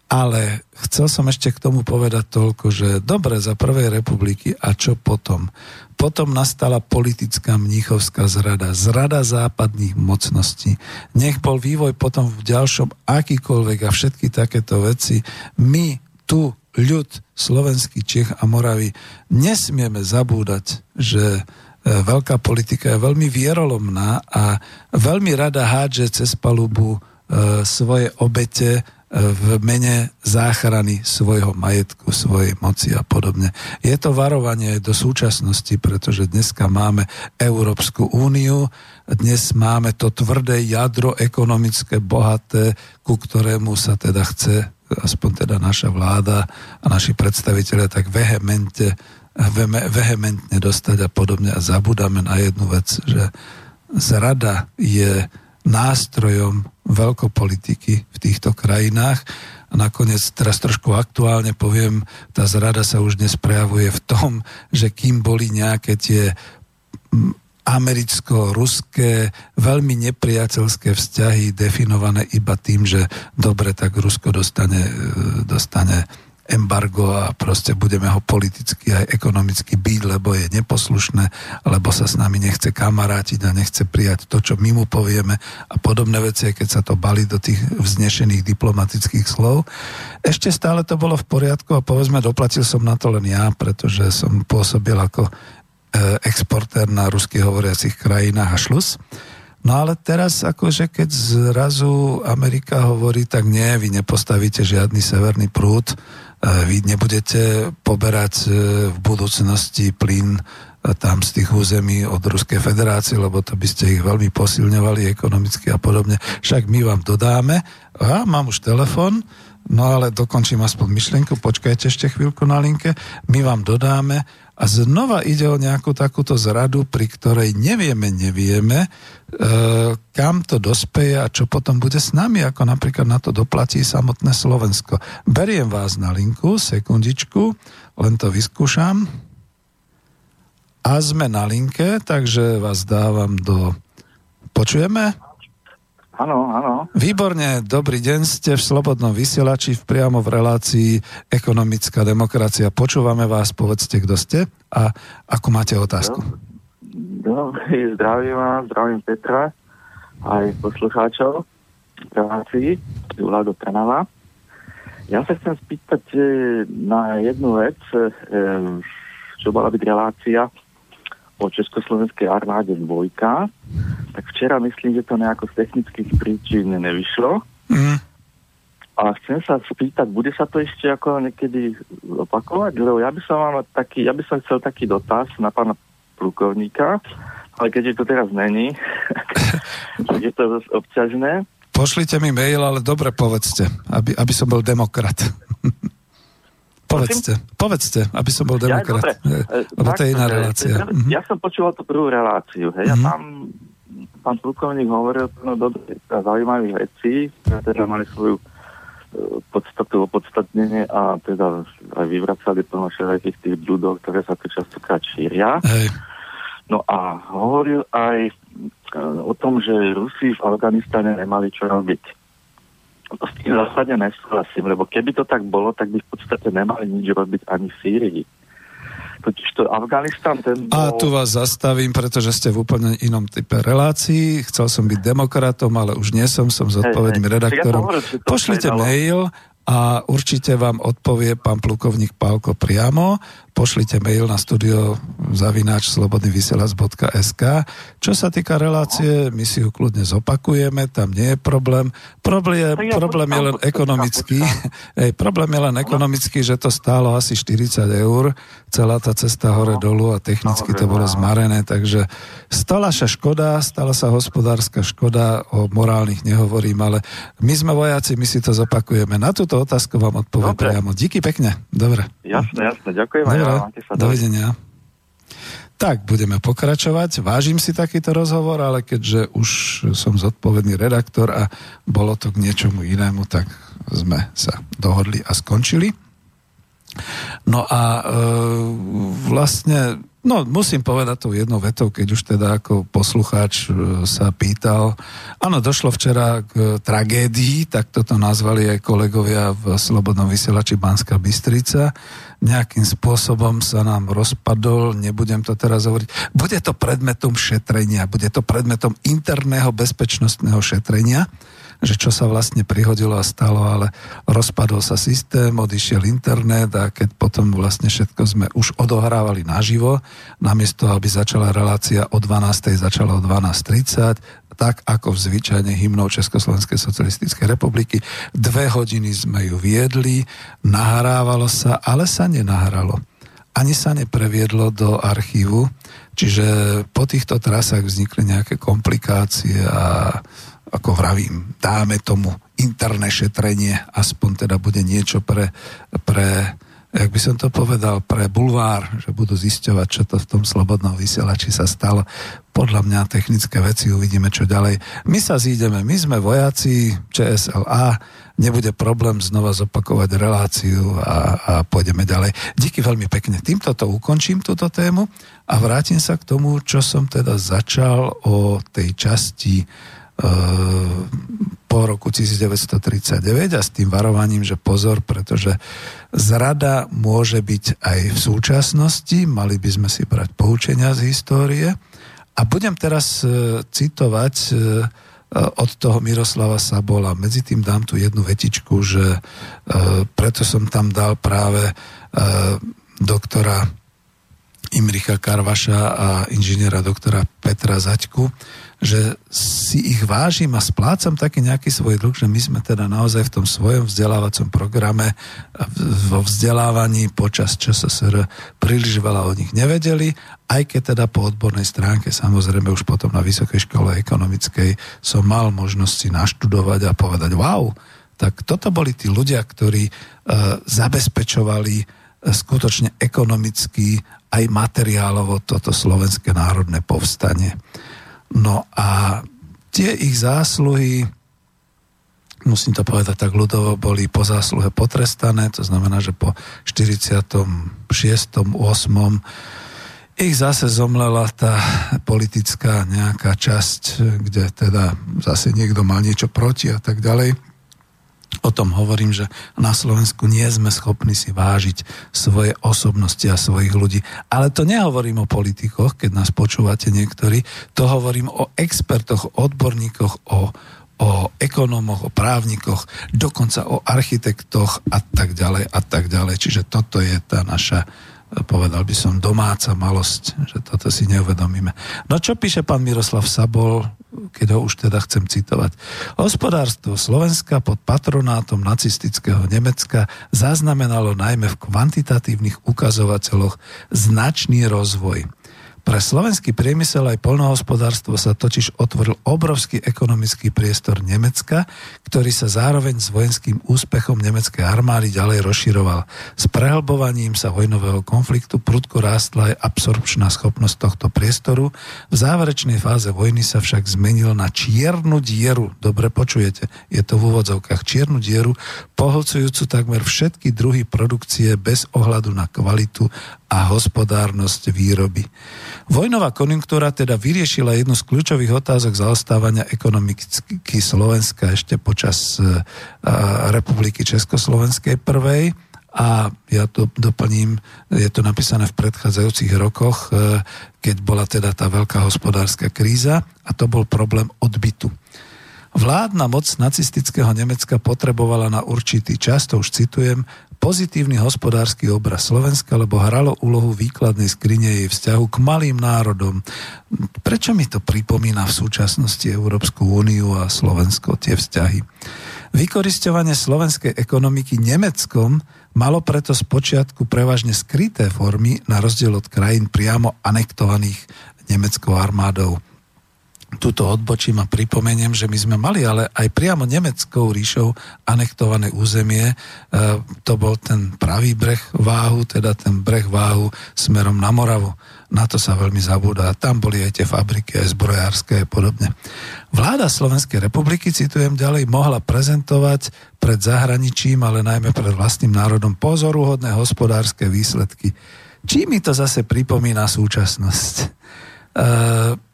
Ale chcel som ešte k tomu povedať toľko, že dobre za prvej republiky a čo potom? Potom nastala politická mníchovská zrada, zrada západných mocností. Nech bol vývoj potom v ďalšom akýkoľvek a všetky takéto veci. My tu ľud slovenský Čech a Moravy nesmieme zabúdať, že e, veľká politika je veľmi vierolomná a veľmi rada hádže cez palubu e, svoje obete e, v mene záchrany svojho majetku, svojej moci a podobne. Je to varovanie do súčasnosti, pretože dneska máme Európsku úniu, dnes máme to tvrdé jadro ekonomické, bohaté, ku ktorému sa teda chce aspoň teda naša vláda a naši predstaviteľe tak vehemente, vehementne dostať a podobne a zabudáme na jednu vec, že zrada je nástrojom veľkopolitiky v týchto krajinách. A nakoniec teraz trošku aktuálne poviem, tá zrada sa už dnes prejavuje v tom, že kým boli nejaké tie americko-ruské veľmi nepriateľské vzťahy definované iba tým, že dobre, tak Rusko dostane, e, dostane embargo a proste budeme ho politicky aj ekonomicky byť, lebo je neposlušné, lebo sa s nami nechce kamarátiť a nechce prijať to, čo my mu povieme a podobné veci, keď sa to bali do tých vznešených diplomatických slov. Ešte stále to bolo v poriadku a povedzme, doplatil som na to len ja, pretože som pôsobil ako exportér na rusky hovoriacich krajinách a šlus. No ale teraz akože keď zrazu Amerika hovorí, tak nie, vy nepostavíte žiadny severný prúd, e, vy nebudete poberať e, v budúcnosti plyn tam z tých území od Ruskej federácie, lebo to by ste ich veľmi posilňovali ekonomicky a podobne. Však my vám dodáme. A mám už telefon, no ale dokončím aspoň myšlienku, počkajte ešte chvíľku na linke. My vám dodáme a znova ide o nejakú takúto zradu, pri ktorej nevieme, nevieme, e, kam to dospeje a čo potom bude s nami, ako napríklad na to doplatí samotné Slovensko. Beriem vás na linku, sekundičku, len to vyskúšam. A sme na linke, takže vás dávam do... Počujeme? Áno, áno. Výborne, dobrý deň, ste v Slobodnom vysielači v priamo v relácii Ekonomická demokracia. Počúvame vás, povedzte, kto ste a ako máte otázku. Dobrý, zdravím vás, zdravím Petra, aj poslucháčov relácii Jula do Trnava. Ja sa chcem spýtať na jednu vec, eh, čo bola byť relácia o Československej armáde dvojka, tak včera myslím, že to nejako z technických príčin nevyšlo. Mm. A chcem sa spýtať, bude sa to ešte ako niekedy opakovať? Lebo ja by som vám taký, ja by som chcel taký dotaz na pána plukovníka, ale keďže to teraz není, je to dosť obťažné. Pošlite mi mail, ale dobre povedzte, aby, aby som bol demokrat. Povedzte, povedzte, aby som bol demokrat. Ja, Lebo to je iná relácia. Ja, mhm. ja som počúval tú prvú reláciu. Hej, mm-hmm. a tam pán plukovník hovoril no, dobre, zaujímavých vecí, ktoré teda mali svoju podstatu, opodstatnenie a teda aj vyvracali plno všetkých tých blúdov, ktoré sa tu častokrát šíria. Hej. No a hovoril aj o tom, že Rusi v Afganistane nemali čo robiť s tým zásadne nesúhlasím, lebo keby to tak bolo, tak by v podstate nemali nič robiť ani v Sýrii. Totiž to Afganistan ten bol... A tu vás zastavím, pretože ste v úplne inom type relácií. Chcel som byť demokratom, ale už nie som, som zodpovedným hey, hey. redaktorom. Ja hovorím, Pošlite mail a určite vám odpovie pán plukovník Pálko priamo pošlite mail na studio zavináč slobodnyvysielac.sk. Čo sa týka relácie, my si ju kľudne zopakujeme, tam nie je problém. Problém, je, problém je len ekonomický. Ej, problém je len ekonomický, že to stálo asi 40 eur, celá tá cesta hore-dolu a technicky to bolo zmarené, takže stala sa škoda, stala sa hospodárska škoda, o morálnych nehovorím, ale my sme vojaci, my si to zopakujeme. Na túto otázku vám odpoviem priamo. Díky pekne. Dobre. Jasne, jasne, ďakujem. Dobre. Dobre, dovidenia. Tak, budeme pokračovať. Vážim si takýto rozhovor, ale keďže už som zodpovedný redaktor a bolo to k niečomu inému, tak sme sa dohodli a skončili. No a e, vlastne No, musím povedať tou jednou vetou, keď už teda ako poslucháč e, sa pýtal. Áno, došlo včera k tragédii, tak toto nazvali aj kolegovia v Slobodnom vysielači Banská Bystrica. Nejakým spôsobom sa nám rozpadol, nebudem to teraz hovoriť. Bude to predmetom šetrenia, bude to predmetom interného bezpečnostného šetrenia že čo sa vlastne prihodilo a stalo, ale rozpadol sa systém, odišiel internet a keď potom vlastne všetko sme už odohrávali naživo, namiesto aby začala relácia o 12. začala o 12.30, tak ako v zvyčajne hymnou Československej socialistickej republiky. Dve hodiny sme ju viedli, nahrávalo sa, ale sa nenahralo. Ani sa nepreviedlo do archívu, čiže po týchto trasách vznikli nejaké komplikácie a ako vravím, dáme tomu interné šetrenie, aspoň teda bude niečo pre, pre jak by som to povedal, pre bulvár, že budú zisťovať, čo to v tom slobodnom vysielači sa stalo. Podľa mňa technické veci uvidíme, čo ďalej. My sa zídeme, my sme vojaci ČSLA, nebude problém znova zopakovať reláciu a, a pôjdeme ďalej. Díky veľmi pekne. Týmto to ukončím, túto tému a vrátim sa k tomu, čo som teda začal o tej časti po roku 1939 a s tým varovaním, že pozor, pretože zrada môže byť aj v súčasnosti, mali by sme si brať poučenia z histórie. A budem teraz e, citovať e, od toho Miroslava Sabola. Medzi tým dám tu jednu vetičku, že e, preto som tam dal práve doktora Imricha Karvaša a inžiniera doktora Petra Zaďku, že si ich vážim a splácam taký nejaký svoj dlh, že my sme teda naozaj v tom svojom vzdelávacom programe vo vzdelávaní počas ČSSR príliš veľa o nich nevedeli, aj keď teda po odbornej stránke, samozrejme už potom na Vysokej škole ekonomickej som mal možnosť si naštudovať a povedať wow, tak toto boli tí ľudia, ktorí uh, zabezpečovali uh, skutočne ekonomicky aj materiálovo toto slovenské národné povstanie. No a tie ich zásluhy, musím to povedať tak ľudovo, boli po zásluhe potrestané, to znamená, že po 46. 8. ich zase zomlela tá politická nejaká časť, kde teda zase niekto mal niečo proti a tak ďalej. O tom hovorím, že na Slovensku nie sme schopní si vážiť svoje osobnosti a svojich ľudí. Ale to nehovorím o politikoch, keď nás počúvate niektorí, to hovorím o expertoch, odborníkoch, o, o ekonómoch, o právnikoch, dokonca o architektoch a tak ďalej a tak ďalej. Čiže toto je tá naša povedal by som, domáca malosť, že toto si neuvedomíme. No čo píše pán Miroslav Sabol, keď ho už teda chcem citovať. Hospodárstvo Slovenska pod patronátom nacistického Nemecka zaznamenalo najmä v kvantitatívnych ukazovateľoch značný rozvoj. Pre slovenský priemysel aj polnohospodárstvo sa totiž otvoril obrovský ekonomický priestor Nemecka, ktorý sa zároveň s vojenským úspechom nemeckej armády ďalej rozširoval. S prehlbovaním sa vojnového konfliktu prudko rástla aj absorpčná schopnosť tohto priestoru. V záverečnej fáze vojny sa však zmenil na čiernu dieru. Dobre počujete, je to v úvodzovkách čiernu dieru, pohlcujúcu takmer všetky druhy produkcie bez ohľadu na kvalitu a hospodárnosť výroby. Vojnová konjunktúra teda vyriešila jednu z kľúčových otázok zaostávania ekonomiky Slovenska ešte počas uh, republiky Československej prvej a ja to doplním, je to napísané v predchádzajúcich rokoch, uh, keď bola teda tá veľká hospodárska kríza a to bol problém odbytu. Vládna moc nacistického Nemecka potrebovala na určitý čas, to už citujem, pozitívny hospodársky obraz Slovenska, lebo hralo úlohu výkladnej skrine jej vzťahu k malým národom. Prečo mi to pripomína v súčasnosti Európsku úniu a Slovensko tie vzťahy? Vykoristovanie slovenskej ekonomiky Nemeckom malo preto z počiatku prevažne skryté formy na rozdiel od krajín priamo anektovaných nemeckou armádou túto odbočím a pripomeniem, že my sme mali ale aj priamo nemeckou ríšou anektované územie. E, to bol ten pravý breh váhu, teda ten breh váhu smerom na Moravu. Na to sa veľmi zabúda. Tam boli aj tie fabriky, aj zbrojárske a podobne. Vláda Slovenskej republiky, citujem ďalej, mohla prezentovať pred zahraničím, ale najmä pred vlastným národom pozoruhodné hospodárske výsledky. Čím mi to zase pripomína súčasnosť? E,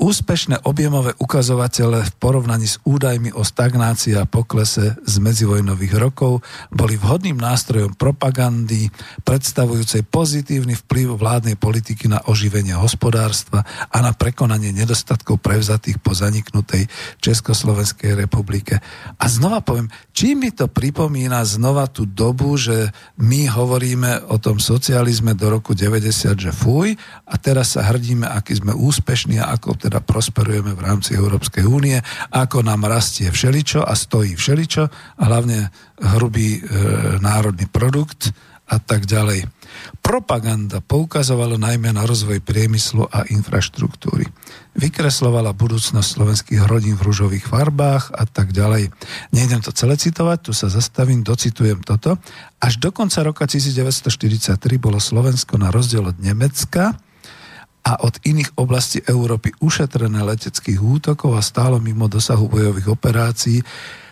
Úspešné objemové ukazovatele v porovnaní s údajmi o stagnácii a poklese z medzivojnových rokov boli vhodným nástrojom propagandy, predstavujúcej pozitívny vplyv vládnej politiky na oživenie hospodárstva a na prekonanie nedostatkov prevzatých po zaniknutej Československej republike. A znova poviem, čím mi to pripomína znova tú dobu, že my hovoríme o tom socializme do roku 90, že fuj, a teraz sa hrdíme, aký sme úspešní a ako teda prosperujeme v rámci Európskej únie, ako nám rastie všeličo a stojí všeličo a hlavne hrubý e, národný produkt a tak ďalej. Propaganda poukazovala najmä na rozvoj priemyslu a infraštruktúry. Vykreslovala budúcnosť slovenských rodín v rúžových farbách a tak ďalej. Nejdem to celé citovať, tu sa zastavím, docitujem toto. Až do konca roka 1943 bolo Slovensko na rozdiel od Nemecka a od iných oblastí Európy ušetrené leteckých útokov a stálo mimo dosahu bojových operácií,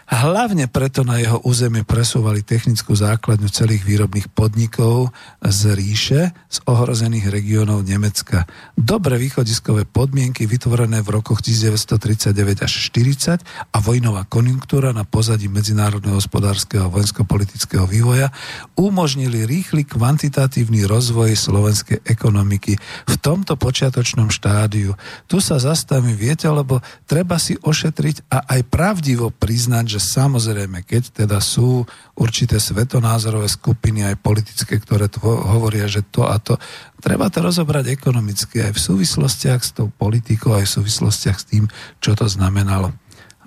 Hlavne preto na jeho územie presúvali technickú základňu celých výrobných podnikov z ríše z ohrozených regiónov Nemecka. Dobre východiskové podmienky vytvorené v rokoch 1939 až 40 a vojnová konjunktúra na pozadí medzinárodného hospodárskeho a vojensko-politického vývoja umožnili rýchly kvantitatívny rozvoj slovenskej ekonomiky v tomto počiatočnom štádiu. Tu sa zastavím, viete, lebo treba si ošetriť a aj pravdivo priznať, že že samozrejme, keď teda sú určité svetonázorové skupiny, aj politické, ktoré to hovoria, že to a to, treba to rozobrať ekonomicky aj v súvislostiach s tou politikou, aj v súvislostiach s tým, čo to znamenalo.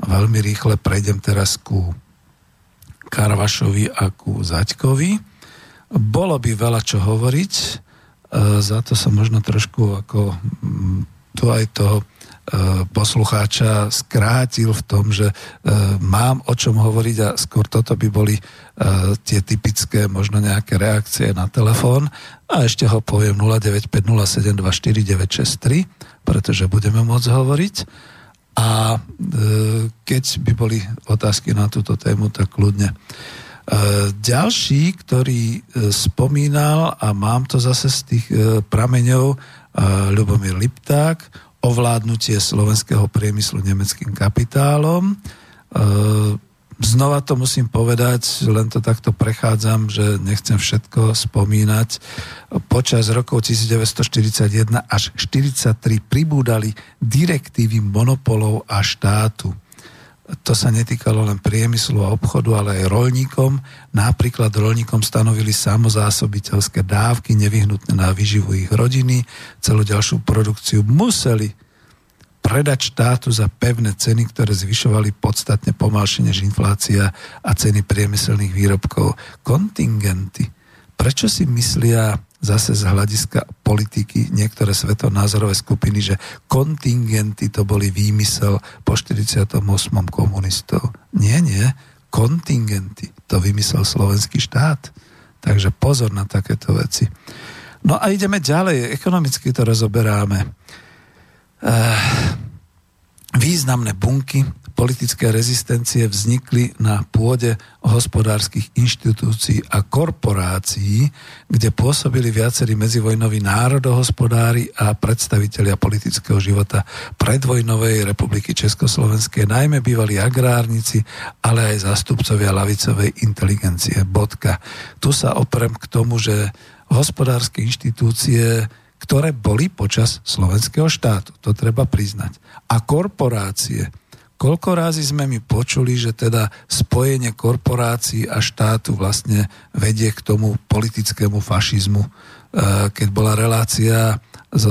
Veľmi rýchle prejdem teraz ku Karvašovi a ku Zaďkovi. Bolo by veľa čo hovoriť, e, za to som možno trošku ako tu aj toho poslucháča skrátil v tom, že e, mám o čom hovoriť a skôr toto by boli e, tie typické možno nejaké reakcie na telefón a ešte ho poviem 0950724963, pretože budeme môcť hovoriť a keď by boli otázky na túto tému, tak kľudne. Ďalší, ktorý spomínal, a mám to zase z tých prameňov, Ľubomír Lipták, ovládnutie slovenského priemyslu nemeckým kapitálom. E, znova to musím povedať, len to takto prechádzam, že nechcem všetko spomínať. Počas rokov 1941 až 1943 pribúdali direktívy monopolov a štátu to sa netýkalo len priemyslu a obchodu, ale aj rolníkom. Napríklad rolníkom stanovili samozásobiteľské dávky nevyhnutné na vyživu ich rodiny. Celú ďalšiu produkciu museli predať štátu za pevné ceny, ktoré zvyšovali podstatne pomalšie než inflácia a ceny priemyselných výrobkov. Kontingenty. Prečo si myslia zase z hľadiska politiky niektoré svetonázorové skupiny, že kontingenty to boli výmysel po 48. komunistov. Nie, nie. Kontingenty to vymyslel slovenský štát. Takže pozor na takéto veci. No a ideme ďalej. Ekonomicky to rozoberáme. Eh, významné bunky politické rezistencie vznikli na pôde hospodárskych inštitúcií a korporácií, kde pôsobili viacerí medzivojnoví národohospodári a predstavitelia politického života predvojnovej republiky Československej, najmä bývalí agrárnici, ale aj zástupcovia lavicovej inteligencie. Bodka. Tu sa oprem k tomu, že hospodárske inštitúcie ktoré boli počas slovenského štátu. To treba priznať. A korporácie, Koľko razy sme mi počuli, že teda spojenie korporácií a štátu vlastne vedie k tomu politickému fašizmu. E, keď bola relácia s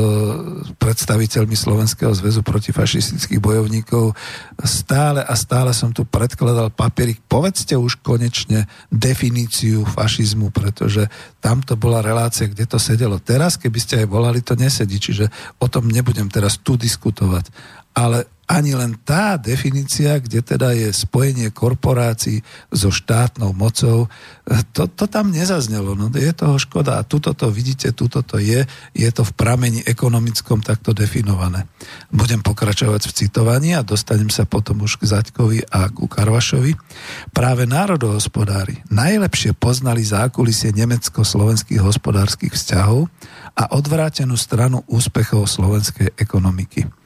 predstaviteľmi Slovenského zväzu protifašistických bojovníkov. Stále a stále som tu predkladal papierik. Povedzte už konečne definíciu fašizmu, pretože tamto bola relácia, kde to sedelo. Teraz, keby ste aj volali, to nesedí, čiže o tom nebudem teraz tu diskutovať. Ale ani len tá definícia, kde teda je spojenie korporácií so štátnou mocou, to, to tam nezaznelo. No, je toho škoda. A tuto to vidíte, tuto to je. Je to v pramení ekonomickom takto definované. Budem pokračovať v citovaní a dostanem sa potom už k Zaďkovi a ku Karvašovi. Práve národohospodári najlepšie poznali zákulisie nemecko-slovenských hospodárskych vzťahov a odvrátenú stranu úspechov slovenskej ekonomiky.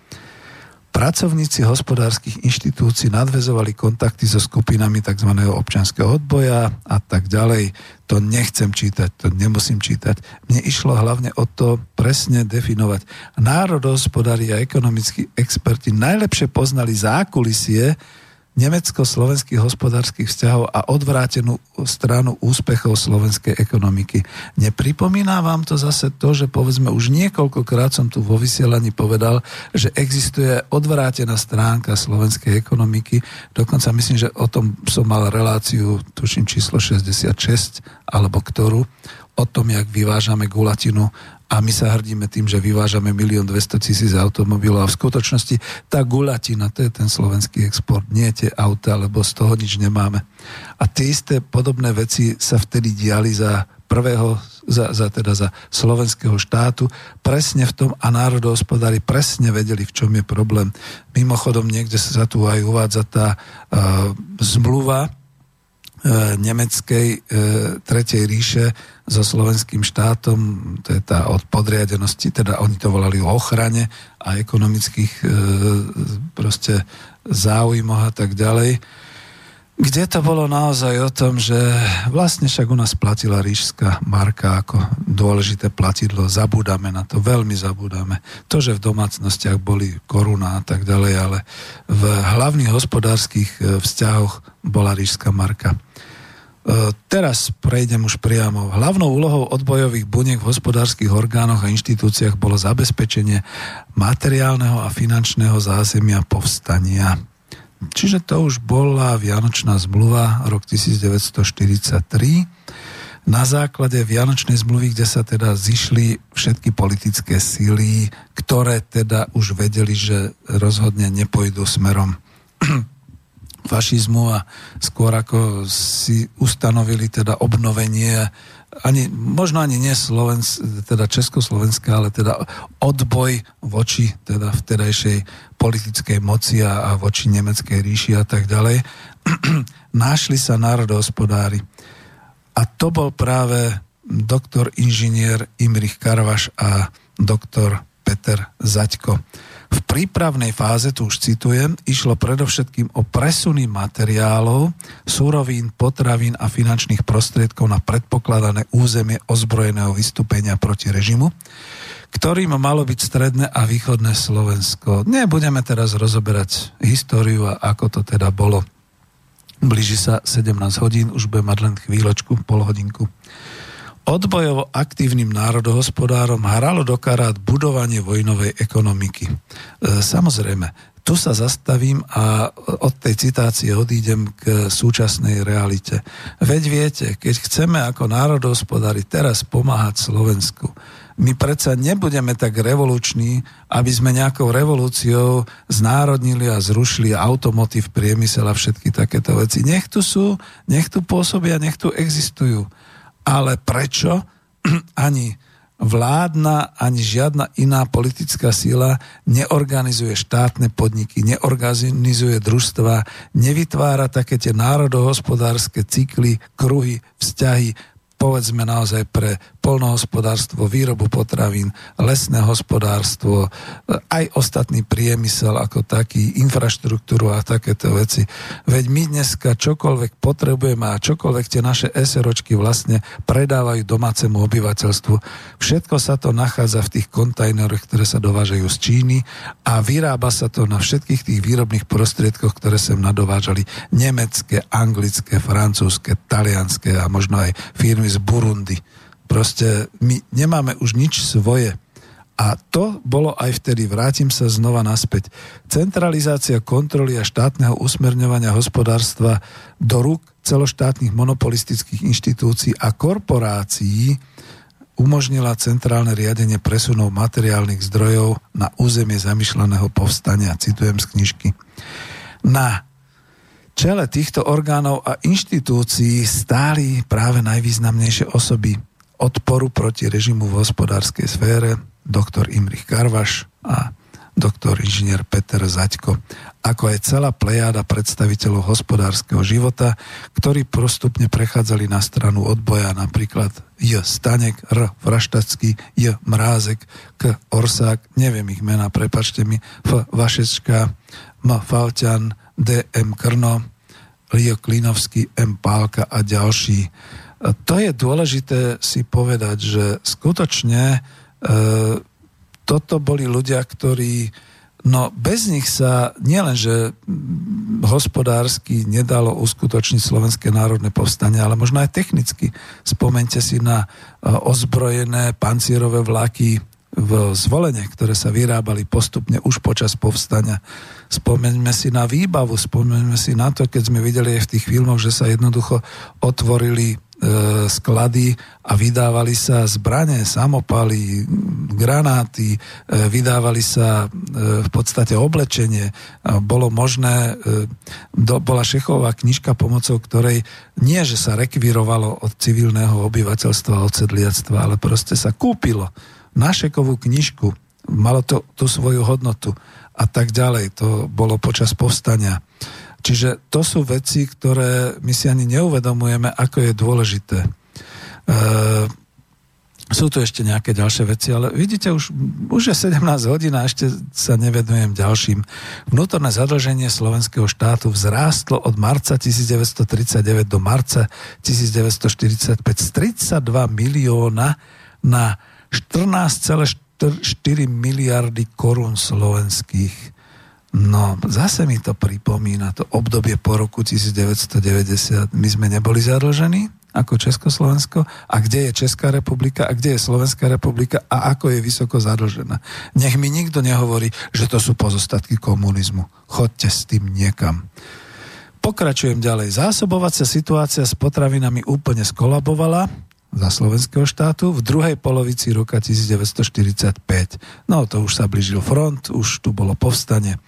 Pracovníci hospodárskych inštitúcií nadvezovali kontakty so skupinami tzv. občanského odboja a tak ďalej. To nechcem čítať, to nemusím čítať. Mne išlo hlavne o to presne definovať. Národohospodári a ekonomickí experti najlepšie poznali zákulisie, nemecko-slovenských hospodárskych vzťahov a odvrátenú stranu úspechov slovenskej ekonomiky. Nepripomína vám to zase to, že povedzme už niekoľkokrát som tu vo vysielaní povedal, že existuje odvrátená stránka slovenskej ekonomiky. Dokonca myslím, že o tom som mal reláciu, tuším číslo 66, alebo ktorú, o tom, jak vyvážame gulatinu a my sa hrdíme tým, že vyvážame milión 200 tisíc automobilov a v skutočnosti tá gulatina, to je ten slovenský export, nie tie auta, lebo z toho nič nemáme. A tie isté podobné veci sa vtedy diali za prvého, za, za, teda za slovenského štátu, presne v tom a národohospodári presne vedeli, v čom je problém. Mimochodom, niekde sa tu aj uvádza tá uh, zmluva, nemeckej e, Tretej ríše so slovenským štátom, to je tá od podriadenosti, teda oni to volali o ochrane a ekonomických e, proste záujmoch a tak ďalej, kde to bolo naozaj o tom, že vlastne však u nás platila ríšská marka ako dôležité platidlo. Zabúdame na to, veľmi zabúdame. To, že v domácnostiach boli koruna a tak ďalej, ale v hlavných hospodárskych vzťahoch bola ríšská marka. E, teraz prejdem už priamo. Hlavnou úlohou odbojových buniek v hospodárskych orgánoch a inštitúciách bolo zabezpečenie materiálneho a finančného zázemia povstania. Čiže to už bola Vianočná zmluva rok 1943 na základe Vianočnej zmluvy, kde sa teda zišli všetky politické síly, ktoré teda už vedeli, že rozhodne nepôjdu smerom fašizmu a skôr ako si ustanovili teda obnovenie ani, možno ani nie Slovensk, teda Československa, ale teda odboj voči teda vtedajšej politickej moci a, a voči nemeckej ríši a tak ďalej. Našli sa národohospodári. A to bol práve doktor inžinier Imrich Karvaš a doktor Peter Zaďko. V prípravnej fáze, tu už citujem, išlo predovšetkým o presuny materiálov, súrovín, potravín a finančných prostriedkov na predpokladané územie ozbrojeného vystúpenia proti režimu, ktorým malo byť stredné a východné Slovensko. Nebudeme teraz rozoberať históriu a ako to teda bolo. Blíži sa 17 hodín, už bude mať len chvíľočku, pol hodinku. Odbojovo aktívnym národohospodárom hralo do karát budovanie vojnovej ekonomiky. E, samozrejme, tu sa zastavím a od tej citácie odídem k súčasnej realite. Veď viete, keď chceme ako národohospodári teraz pomáhať Slovensku, my predsa nebudeme tak revoluční, aby sme nejakou revolúciou znárodnili a zrušili automotív, priemysel a všetky takéto veci. Nech tu sú, nech tu pôsobia, nech tu existujú ale prečo? Ani vládna, ani žiadna iná politická sila neorganizuje štátne podniky, neorganizuje družstva, nevytvára také tie národohospodárske cykly, kruhy, vzťahy, povedzme naozaj pre polnohospodárstvo, výrobu potravín, lesné hospodárstvo, aj ostatný priemysel ako taký, infraštruktúru a takéto veci. Veď my dneska čokoľvek potrebujeme a čokoľvek tie naše SROčky vlastne predávajú domácemu obyvateľstvu, všetko sa to nachádza v tých kontajneroch, ktoré sa dovážajú z Číny a vyrába sa to na všetkých tých výrobných prostriedkoch, ktoré sem nadovážali nemecké, anglické, francúzske, talianské a možno aj firmy z Burundi. Proste my nemáme už nič svoje. A to bolo aj vtedy, vrátim sa znova naspäť. Centralizácia kontroly a štátneho usmerňovania hospodárstva do rúk celoštátnych monopolistických inštitúcií a korporácií umožnila centrálne riadenie presunov materiálnych zdrojov na územie zamýšľaného povstania. Citujem z knižky. Na čele týchto orgánov a inštitúcií stáli práve najvýznamnejšie osoby odporu proti režimu v hospodárskej sfére, doktor Imrich Karvaš a doktor inžinier Peter Zaďko, ako aj celá plejáda predstaviteľov hospodárskeho života, ktorí postupne prechádzali na stranu odboja, napríklad J. Stanek, R. Vraštacký, J. Mrázek, K. Orsák, neviem ich mena, prepačte mi, F. Vašečka, M. Falťan, D. M. Krno, Lio Klinovský, M. Pálka a ďalší to je dôležité si povedať, že skutočne e, toto boli ľudia, ktorí No bez nich sa nielenže hospodársky nedalo uskutočniť Slovenské národné povstanie, ale možno aj technicky. Spomente si na e, ozbrojené pancierové vlaky v zvolenie, ktoré sa vyrábali postupne už počas povstania. Spomeňme si na výbavu, spomeňme si na to, keď sme videli aj v tých filmoch, že sa jednoducho otvorili sklady a vydávali sa zbranie, samopaly, granáty, e, vydávali sa e, v podstate oblečenie. Bolo možné, bola šechová knižka, pomocou ktorej nie, že sa rekvírovalo od civilného obyvateľstva, od sedliactva, ale proste sa kúpilo na šekovú knižku. Malo to tú svoju hodnotu a tak ďalej. To bolo počas povstania. Čiže to sú veci, ktoré my si ani neuvedomujeme, ako je dôležité. E, sú tu ešte nejaké ďalšie veci, ale vidíte, už, už je 17 hodín a ešte sa nevedujem ďalším. Vnútorné zadlženie slovenského štátu vzrástlo od marca 1939 do marca 1945 z 32 milióna na 14,4 miliardy korún slovenských. No, zase mi to pripomína to obdobie po roku 1990. My sme neboli zadlžení ako Československo a kde je Česká republika a kde je Slovenská republika a ako je vysoko zadlžená. Nech mi nikto nehovorí, že to sú pozostatky komunizmu. Chodte s tým niekam. Pokračujem ďalej. Zásobovacia situácia s potravinami úplne skolabovala za slovenského štátu v druhej polovici roka 1945. No to už sa blížil front, už tu bolo povstanie.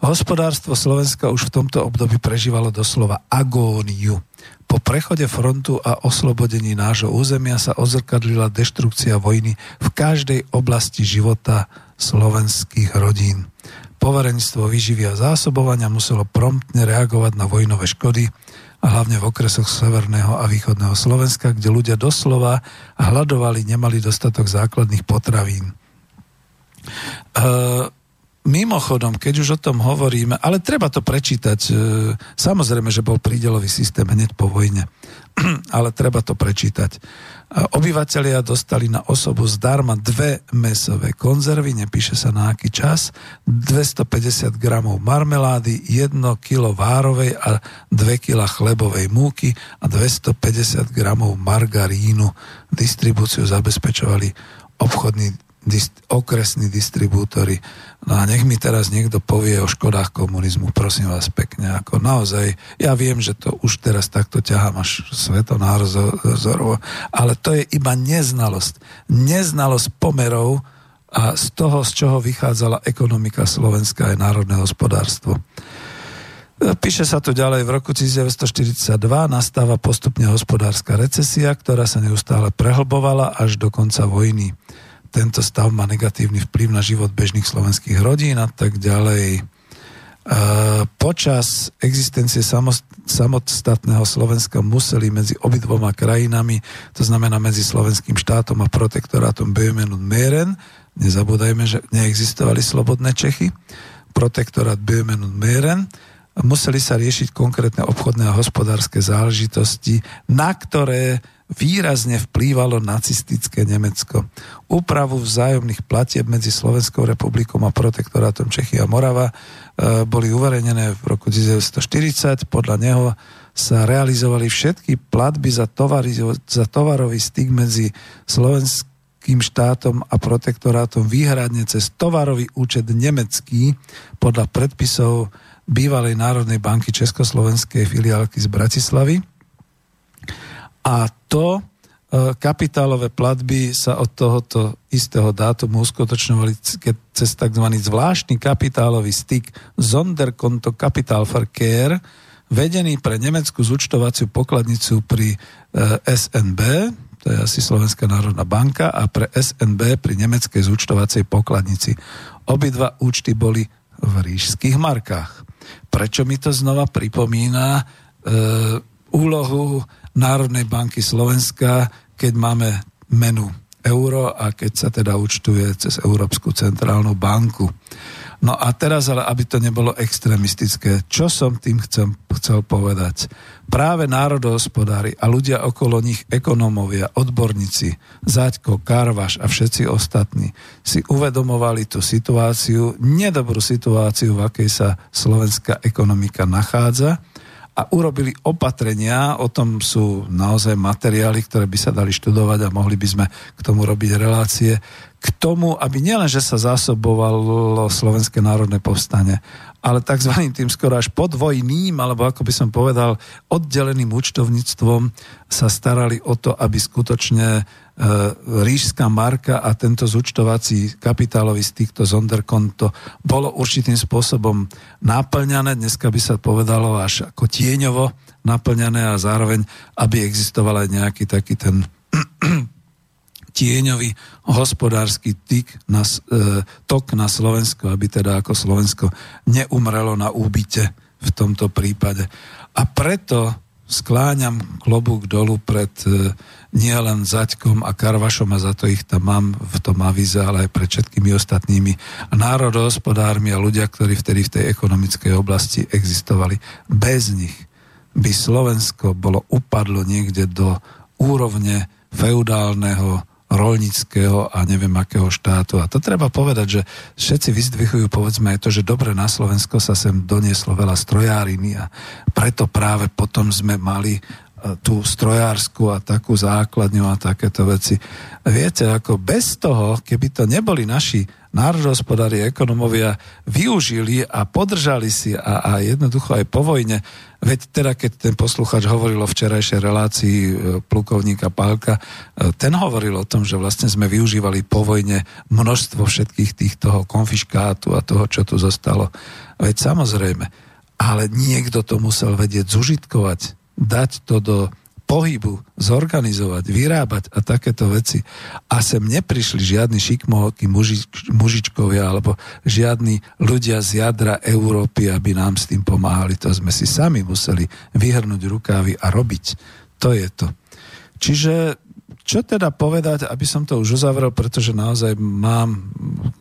Hospodárstvo Slovenska už v tomto období prežívalo doslova agóniu. Po prechode frontu a oslobodení nášho územia sa ozrkadlila deštrukcia vojny v každej oblasti života slovenských rodín. Poverenstvo výživia a zásobovania muselo promptne reagovať na vojnové škody, a hlavne v okresoch severného a východného Slovenska, kde ľudia doslova hľadovali, nemali dostatok základných potravín. E, mimochodom, keď už o tom hovoríme, ale treba to prečítať, e, samozrejme, že bol prídelový systém hneď po vojne, ale treba to prečítať. Obyvatelia dostali na osobu zdarma dve mesové konzervy, nepíše sa na aký čas, 250 gramov marmelády, 1 kg várovej a 2 kg chlebovej múky a 250 gramov margarínu. Distribúciu zabezpečovali obchodní dist- okresní distribútory. No a nech mi teraz niekto povie o škodách komunizmu, prosím vás pekne. Ako naozaj, ja viem, že to už teraz takto ťahám až svetonázorovo, ale to je iba neznalosť. Neznalosť pomerov a z toho, z čoho vychádzala ekonomika Slovenska aj národné hospodárstvo. Píše sa tu ďalej, v roku 1942 nastáva postupne hospodárska recesia, ktorá sa neustále prehlbovala až do konca vojny tento stav má negatívny vplyv na život bežných slovenských rodín a tak ďalej. E, po počas existencie samostatného Slovenska museli medzi obidvoma krajinami, to znamená medzi slovenským štátom a protektorátom Böhmen und Mähren, nezabúdajme, že neexistovali slobodné Čechy, protektorát Böhmen und museli sa riešiť konkrétne obchodné a hospodárske záležitosti, na ktoré výrazne vplývalo nacistické Nemecko. Úpravu vzájomných platieb medzi Slovenskou republikou a protektorátom Čechy a Morava e, boli uverejnené v roku 1940. Podľa neho sa realizovali všetky platby za, tovary, za tovarový styk medzi slovenským štátom a protektorátom výhradne cez tovarový účet nemecký podľa predpisov bývalej Národnej banky Československej filiálky z Bratislavy a to e, kapitálové platby sa od tohoto istého dátumu uskutočňovali cez tzv. zvláštny kapitálový styk Sonderkonto Kapitalverkehr, vedený pre nemeckú zúčtovaciu pokladnicu pri e, SNB, to je asi Slovenská národná banka, a pre SNB pri nemeckej zúčtovacej pokladnici. Obidva účty boli v ríšských markách. Prečo mi to znova pripomína e, úlohu Národnej banky Slovenska, keď máme menu euro a keď sa teda účtuje cez Európsku centrálnu banku. No a teraz ale, aby to nebolo extrémistické, čo som tým chcem, chcel povedať? Práve národohospodári a ľudia okolo nich, ekonómovia, odborníci, Zaďko, Karvaš a všetci ostatní si uvedomovali tú situáciu, nedobrú situáciu, v akej sa slovenská ekonomika nachádza a urobili opatrenia, o tom sú naozaj materiály, ktoré by sa dali študovať a mohli by sme k tomu robiť relácie, k tomu, aby nielen, že sa zásobovalo Slovenské národné povstanie, ale tzv. tým skoro až podvojným, alebo ako by som povedal, oddeleným účtovníctvom sa starali o to, aby skutočne e, ríšská marka a tento zúčtovací kapitálový styk, to Zonderkonto, bolo určitým spôsobom naplňané, dneska by sa povedalo až ako tieňovo naplňané a zároveň, aby existoval aj nejaký taký ten tieňový hospodársky tyk na, e, tok na Slovensko, aby teda ako Slovensko neumrelo na úbyte v tomto prípade. A preto skláňam klobúk dolu pred e, nielen Zaďkom a Karvašom a za to ich tam mám v tom avize, ale aj pred všetkými ostatnými národohospodármi a ľudia, ktorí vtedy v tej ekonomickej oblasti existovali. Bez nich by Slovensko bolo upadlo niekde do úrovne feudálneho rolnického a neviem akého štátu. A to treba povedať, že všetci vyzdvihujú povedzme aj to, že dobre na Slovensko sa sem donieslo veľa strojáriny a preto práve potom sme mali tú strojárskú a takú základňu a takéto veci. Viete, ako bez toho, keby to neboli naši národohospodári, ekonomovia využili a podržali si a, a jednoducho aj po vojne Veď teda, keď ten posluchač hovoril o včerajšej relácii e, plukovníka Pálka, e, ten hovoril o tom, že vlastne sme využívali po vojne množstvo všetkých týchto konfiškátu a toho, čo tu zostalo. Veď samozrejme, ale niekto to musel vedieť zužitkovať, dať to do pohybu, zorganizovať, vyrábať a takéto veci. A sem neprišli žiadni šikmohoky mužič, mužičkovia alebo žiadni ľudia z jadra Európy, aby nám s tým pomáhali. To sme si sami museli vyhrnúť rukávy a robiť. To je to. Čiže čo teda povedať, aby som to už uzavrel, pretože naozaj mám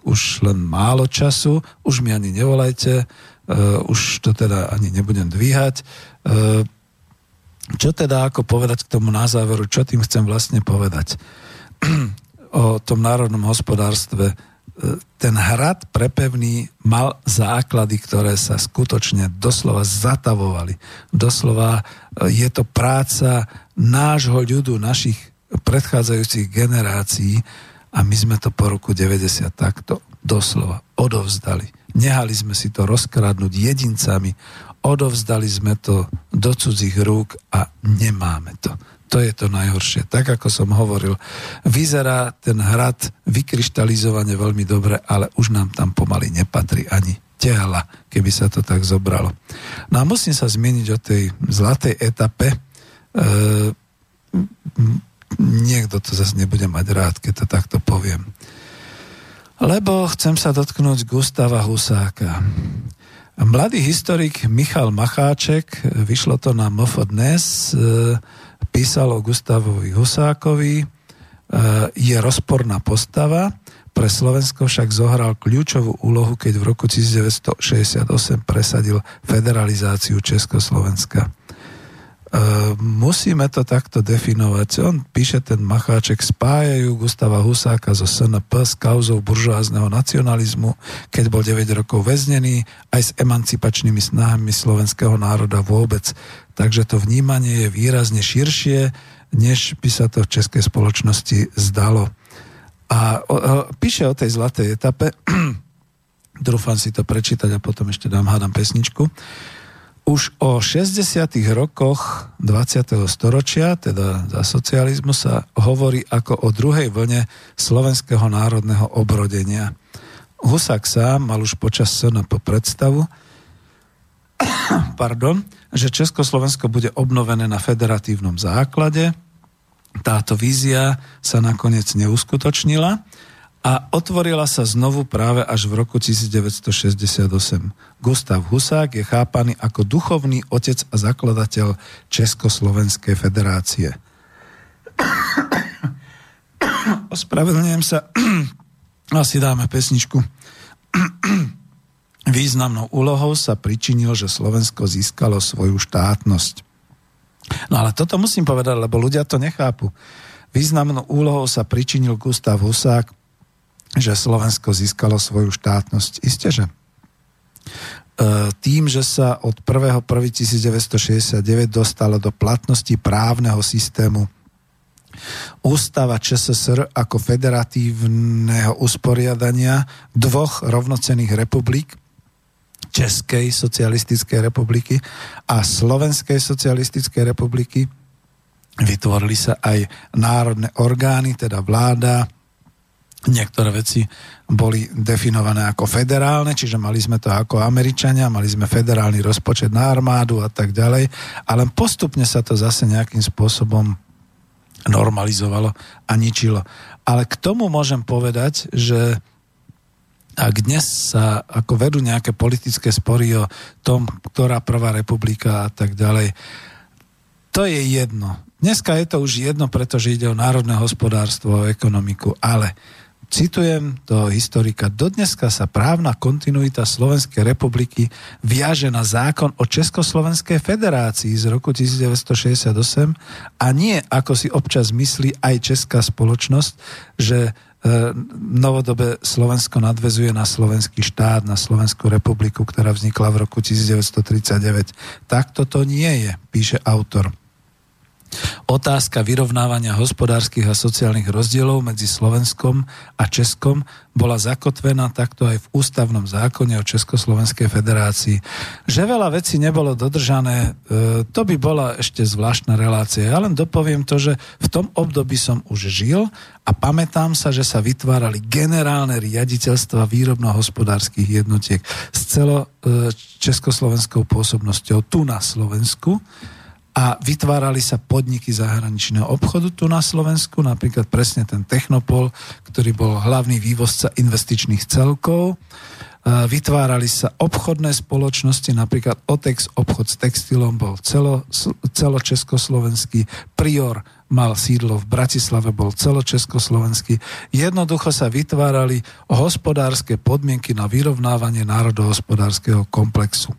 už len málo času, už mi ani nevolajte, uh, už to teda ani nebudem dvíhať. Uh, čo teda ako povedať k tomu na záveru, čo tým chcem vlastne povedať? o tom národnom hospodárstve. E, ten hrad prepevný mal základy, ktoré sa skutočne doslova zatavovali. Doslova e, je to práca nášho ľudu, našich predchádzajúcich generácií a my sme to po roku 90 takto doslova odovzdali. Nehali sme si to rozkradnúť jedincami, odovzdali sme to do cudzích rúk a nemáme to. To je to najhoršie. Tak ako som hovoril, vyzerá ten hrad vykryštalizovane veľmi dobre, ale už nám tam pomaly nepatrí ani tehla, keby sa to tak zobralo. No a musím sa zmieniť o tej zlatej etape. E, niekto to zase nebude mať rád, keď to takto poviem. Lebo chcem sa dotknúť Gustava Husáka. Mladý historik Michal Macháček, vyšlo to na MF dnes, e, písal o Gustavovi Husákovi, e, je rozporná postava, pre Slovensko však zohral kľúčovú úlohu, keď v roku 1968 presadil federalizáciu Československa. E, musíme to takto definovať. On píše ten Macháček, spájajú Gustava Husáka zo SNP s kauzou buržoázneho nacionalizmu, keď bol 9 rokov väznený, aj s emancipačnými snahami slovenského národa vôbec. Takže to vnímanie je výrazne širšie, než by sa to v českej spoločnosti zdalo. A o, o, píše o tej zlatej etape, Dúfam si to prečítať a potom ešte dám hádam pesničku už o 60. rokoch 20. storočia, teda za socializmu, sa hovorí ako o druhej vlne slovenského národného obrodenia. Husák sám mal už počas SNP predstavu, pardon, že Československo bude obnovené na federatívnom základe. Táto vízia sa nakoniec neuskutočnila a otvorila sa znovu práve až v roku 1968. Gustav Husák je chápaný ako duchovný otec a zakladateľ Československej federácie. Ospravedlňujem sa, asi dáme pesničku. Významnou úlohou sa pričinil, že Slovensko získalo svoju štátnosť. No ale toto musím povedať, lebo ľudia to nechápu. Významnou úlohou sa pričinil Gustav Husák že Slovensko získalo svoju štátnosť. Isté, že e, tým, že sa od 1.1.1969 dostalo do platnosti právneho systému Ústava ČSSR ako federatívneho usporiadania dvoch rovnocených republik, Českej socialistickej republiky a Slovenskej socialistickej republiky. Vytvorili sa aj národné orgány, teda vláda, Niektoré veci boli definované ako federálne, čiže mali sme to ako Američania, mali sme federálny rozpočet na armádu a tak ďalej, ale postupne sa to zase nejakým spôsobom normalizovalo a ničilo. Ale k tomu môžem povedať, že ak dnes sa ako vedú nejaké politické spory o tom, ktorá prvá republika a tak ďalej, to je jedno. Dneska je to už jedno, pretože ide o národné hospodárstvo, o ekonomiku, ale citujem toho historika, dodneska sa právna kontinuita Slovenskej republiky viaže na zákon o Československej federácii z roku 1968 a nie, ako si občas myslí aj česká spoločnosť, že e, novodobé Slovensko nadvezuje na slovenský štát, na Slovenskú republiku, ktorá vznikla v roku 1939. Takto to nie je, píše autor. Otázka vyrovnávania hospodárskych a sociálnych rozdielov medzi Slovenskom a Českom bola zakotvená takto aj v ústavnom zákone o Československej federácii. Že veľa vecí nebolo dodržané, e, to by bola ešte zvláštna relácia. Ja len dopoviem to, že v tom období som už žil a pamätám sa, že sa vytvárali generálne riaditeľstva výrobno-hospodárskych jednotiek s celo e, československou pôsobnosťou tu na Slovensku a vytvárali sa podniky zahraničného obchodu tu na Slovensku, napríklad presne ten Technopol, ktorý bol hlavný vývozca investičných celkov. Vytvárali sa obchodné spoločnosti, napríklad Otex, obchod s textilom bol celo, celočeskoslovenský, Prior mal sídlo v Bratislave, bol celočeskoslovenský. Jednoducho sa vytvárali hospodárske podmienky na vyrovnávanie národohospodárskeho komplexu.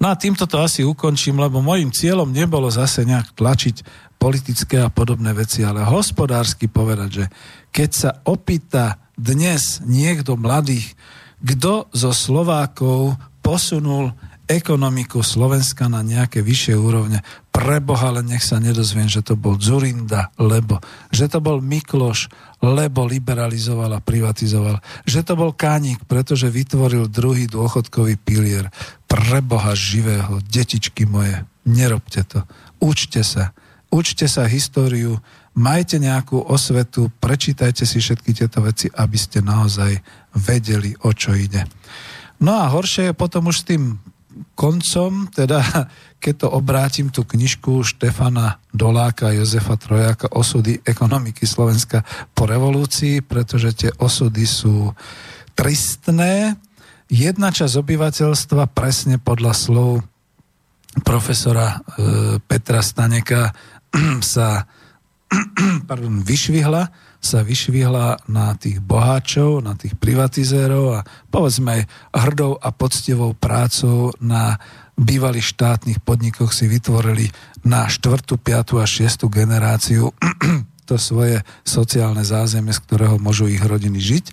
No a týmto to asi ukončím, lebo môjim cieľom nebolo zase nejak tlačiť politické a podobné veci, ale hospodársky povedať, že keď sa opýta dnes niekto mladých, kto zo Slovákov posunul ekonomiku Slovenska na nejaké vyššie úrovne. Preboha, len nech sa nedozviem, že to bol Zurinda, lebo, že to bol Mikloš, lebo liberalizoval a privatizoval, že to bol Kánik, pretože vytvoril druhý dôchodkový pilier. Preboha živého, detičky moje, nerobte to. Učte sa. Učte sa históriu, majte nejakú osvetu, prečítajte si všetky tieto veci, aby ste naozaj vedeli, o čo ide. No a horšie je potom už s tým koncom, teda keď to obrátim tú knižku Štefana Doláka a Jozefa Trojaka Osudy ekonomiky Slovenska po revolúcii, pretože tie osudy sú tristné. Jedna časť obyvateľstva presne podľa slov profesora e, Petra Staneka sa pardon, vyšvihla, sa vyšvihla na tých boháčov, na tých privatizérov a povedzme aj hrdou a poctivou prácou na bývalých štátnych podnikoch si vytvorili na štvrtú, piatú a šiestu generáciu to svoje sociálne zázemie, z ktorého môžu ich rodiny žiť.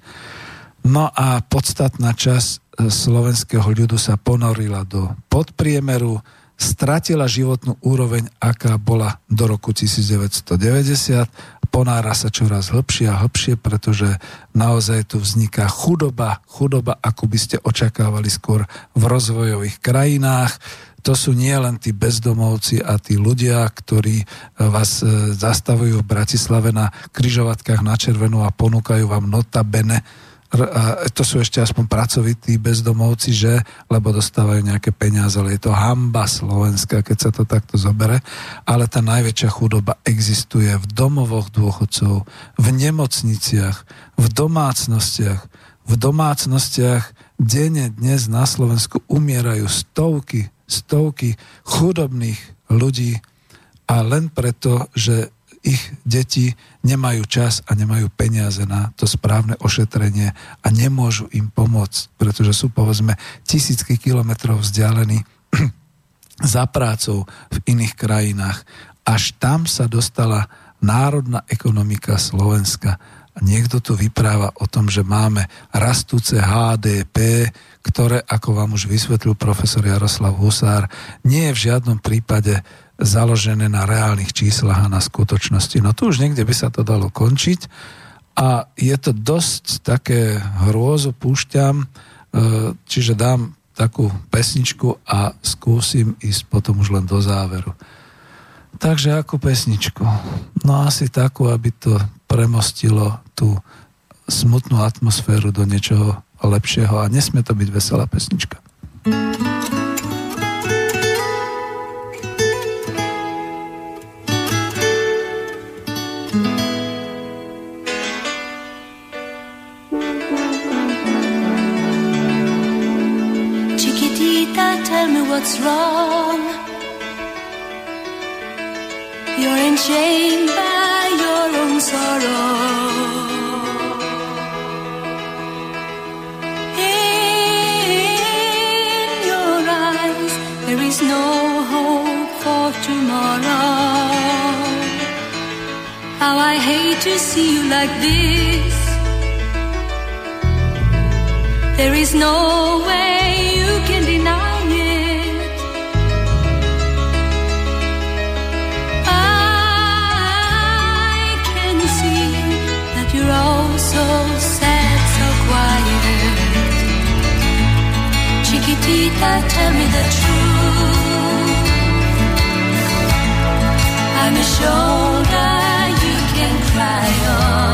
No a podstatná časť slovenského ľudu sa ponorila do podpriemeru, stratila životnú úroveň, aká bola do roku 1990, ponára sa čoraz hlbšie a hlbšie, pretože naozaj tu vzniká chudoba, chudoba, ako by ste očakávali skôr v rozvojových krajinách. To sú nie len tí bezdomovci a tí ľudia, ktorí vás e, zastavujú v Bratislave na kryžovatkách na červenú a ponúkajú vám notabene a to sú ešte aspoň pracovití bezdomovci, že, lebo dostávajú nejaké peniaze, ale je to hamba Slovenska, keď sa to takto zobere. Ale tá najväčšia chudoba existuje v domovoch dôchodcov, v nemocniciach, v domácnostiach. V domácnostiach denne dnes na Slovensku umierajú stovky, stovky chudobných ľudí a len preto, že ich deti nemajú čas a nemajú peniaze na to správne ošetrenie a nemôžu im pomôcť, pretože sú povedzme tisícky kilometrov vzdialení za prácou v iných krajinách. Až tam sa dostala národná ekonomika Slovenska. A niekto tu vypráva o tom, že máme rastúce HDP, ktoré, ako vám už vysvetlil profesor Jaroslav Husár, nie je v žiadnom prípade založené na reálnych číslach a na skutočnosti. No tu už niekde by sa to dalo končiť a je to dosť také hrôzo, púšťam, e, čiže dám takú pesničku a skúsim ísť potom už len do záveru. Takže ako pesničku? No asi takú, aby to premostilo tú smutnú atmosféru do niečoho lepšieho a nesmie to byť veselá pesnička. thank you what's wrong. You're enchained by your own sorrow. In your eyes, there is no hope for tomorrow. How I hate to see you like this. There is no way Chiquitita, tell me the truth. I'm a shoulder you can cry on.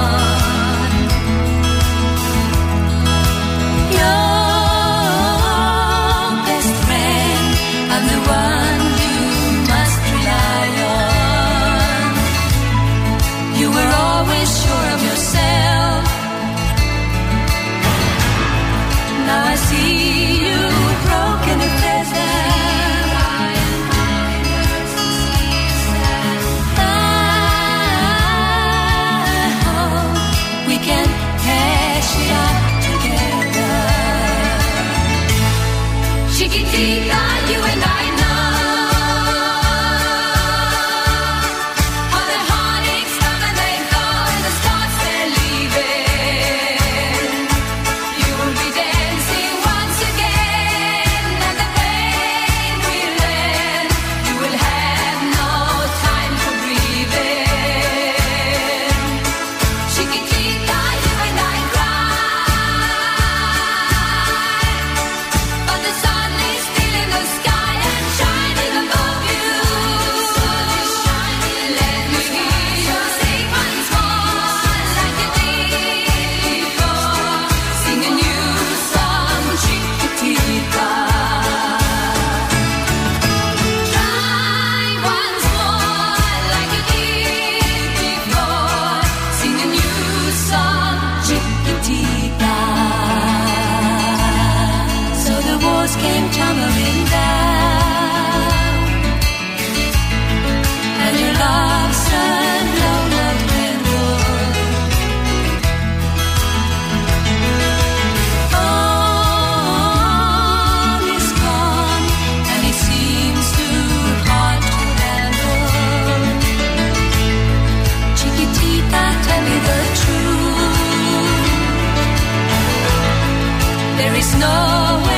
There is no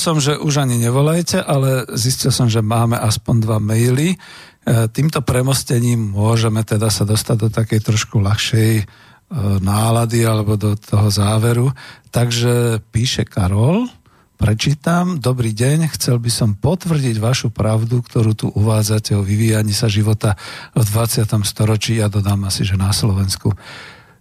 som, že už ani nevolajte, ale zistil som, že máme aspoň dva maily. Uh, týmto premostením môžeme teda sa dostať do takej trošku ľahšej uh, nálady alebo do toho záveru. Takže píše Karol, prečítam. Dobrý deň, chcel by som potvrdiť vašu pravdu, ktorú tu uvádzate o vyvíjaní sa života v 20. storočí. Ja dodám asi, že na Slovensku.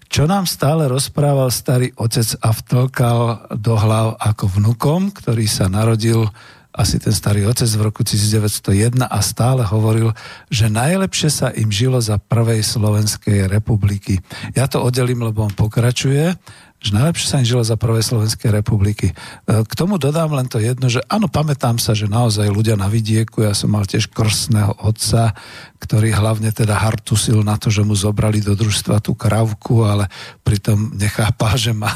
Čo nám stále rozprával starý otec a vtlkal do hlav ako vnukom, ktorý sa narodil asi ten starý otec v roku 1901 a stále hovoril, že najlepšie sa im žilo za prvej Slovenskej republiky. Ja to oddelím, lebo on pokračuje že najlepšie sa im žilo za prvej Slovenskej republiky. E, k tomu dodám len to jedno, že áno, pamätám sa, že naozaj ľudia na vidieku, ja som mal tiež krstného otca, ktorý hlavne teda hartusil na to, že mu zobrali do družstva tú kravku, ale pritom nechápa, že má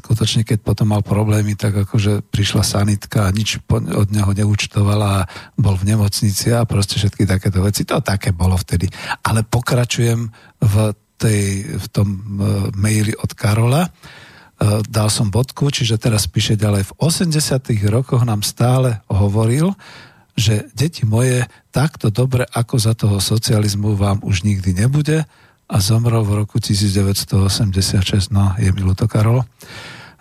skutočne, keď potom mal problémy, tak akože prišla sanitka a nič od neho neúčtovala a bol v nemocnici a proste všetky takéto veci. To také bolo vtedy. Ale pokračujem v tej, v tom uh, maili od Karola. Uh, dal som bodku, čiže teraz píše ďalej. V 80. rokoch nám stále hovoril, že deti moje, takto dobre ako za toho socializmu vám už nikdy nebude a zomrel v roku 1986. No, je mi to Karol.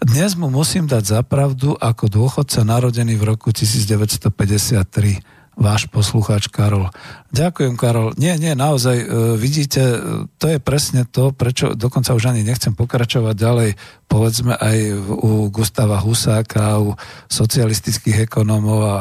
Dnes mu musím dať zapravdu ako dôchodca narodený v roku 1953 váš poslucháč Karol. Ďakujem, Karol. Nie, nie, naozaj, e, vidíte, e, to je presne to, prečo dokonca už ani nechcem pokračovať ďalej, povedzme aj u Gustava Husáka, u socialistických ekonómov, a,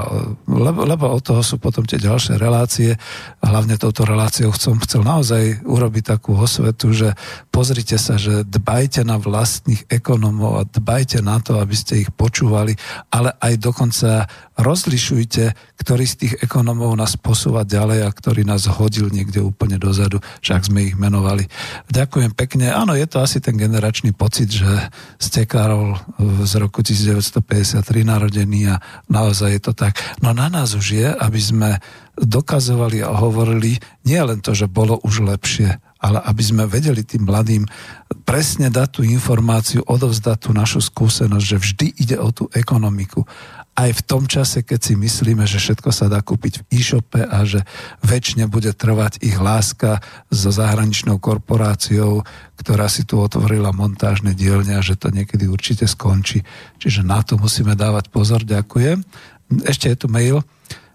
lebo, lebo od toho sú potom tie ďalšie relácie. Hlavne touto reláciou som chcel naozaj urobiť takú osvetu, že pozrite sa, že dbajte na vlastných ekonómov a dbajte na to, aby ste ich počúvali, ale aj dokonca rozlišujte, ktorý z tých ekonomov nás posúva ďalej a ktorý nás hodil niekde úplne dozadu, však sme ich menovali. Ďakujem pekne. Áno, je to asi ten generačný pocit, že ste Karol z roku 1953 narodený a naozaj je to tak. No na nás už je, aby sme dokazovali a hovorili nie len to, že bolo už lepšie, ale aby sme vedeli tým mladým presne dať tú informáciu, odovzdať tú našu skúsenosť, že vždy ide o tú ekonomiku aj v tom čase, keď si myslíme, že všetko sa dá kúpiť v e-shope a že väčšine bude trvať ich láska so zahraničnou korporáciou, ktorá si tu otvorila montážne dielne a že to niekedy určite skončí. Čiže na to musíme dávať pozor. Ďakujem. Ešte je tu mail.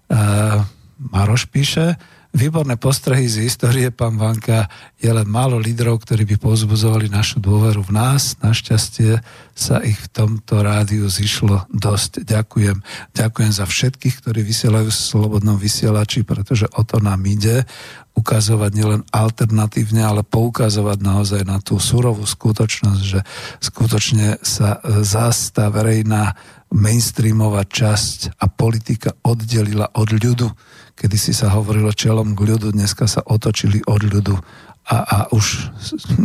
Uh, Maroš píše, výborné postrehy z histórie, pán Vanka. Je len málo lídrov, ktorí by povzbudzovali našu dôveru v nás. Našťastie sa ich v tomto rádiu zišlo dosť. Ďakujem. Ďakujem za všetkých, ktorí vysielajú v Slobodnom vysielači, pretože o to nám ide ukazovať nielen alternatívne, ale poukazovať naozaj na tú surovú skutočnosť, že skutočne sa e, zás tá verejná mainstreamová časť a politika oddelila od ľudu. Kedy si sa hovorilo čelom k ľudu, dneska sa otočili od ľudu a, a už,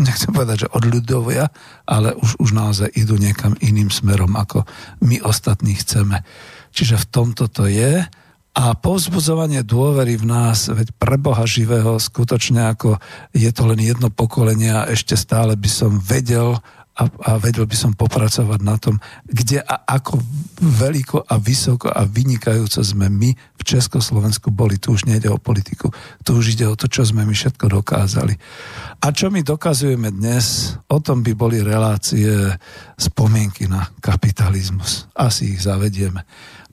nechcem povedať, že od ľudovia, ale už, už naozaj idú niekam iným smerom, ako my ostatní chceme. Čiže v tomto to je a povzbudzovanie dôvery v nás, veď pre Boha živého, skutočne ako je to len jedno pokolenie a ešte stále by som vedel a, a vedel by som popracovať na tom, kde a ako veľko a vysoko a vynikajúco sme my v Československu boli. Tu už nejde o politiku, tu už ide o to, čo sme my všetko dokázali. A čo my dokazujeme dnes, o tom by boli relácie spomienky na kapitalizmus. Asi ich zavedieme.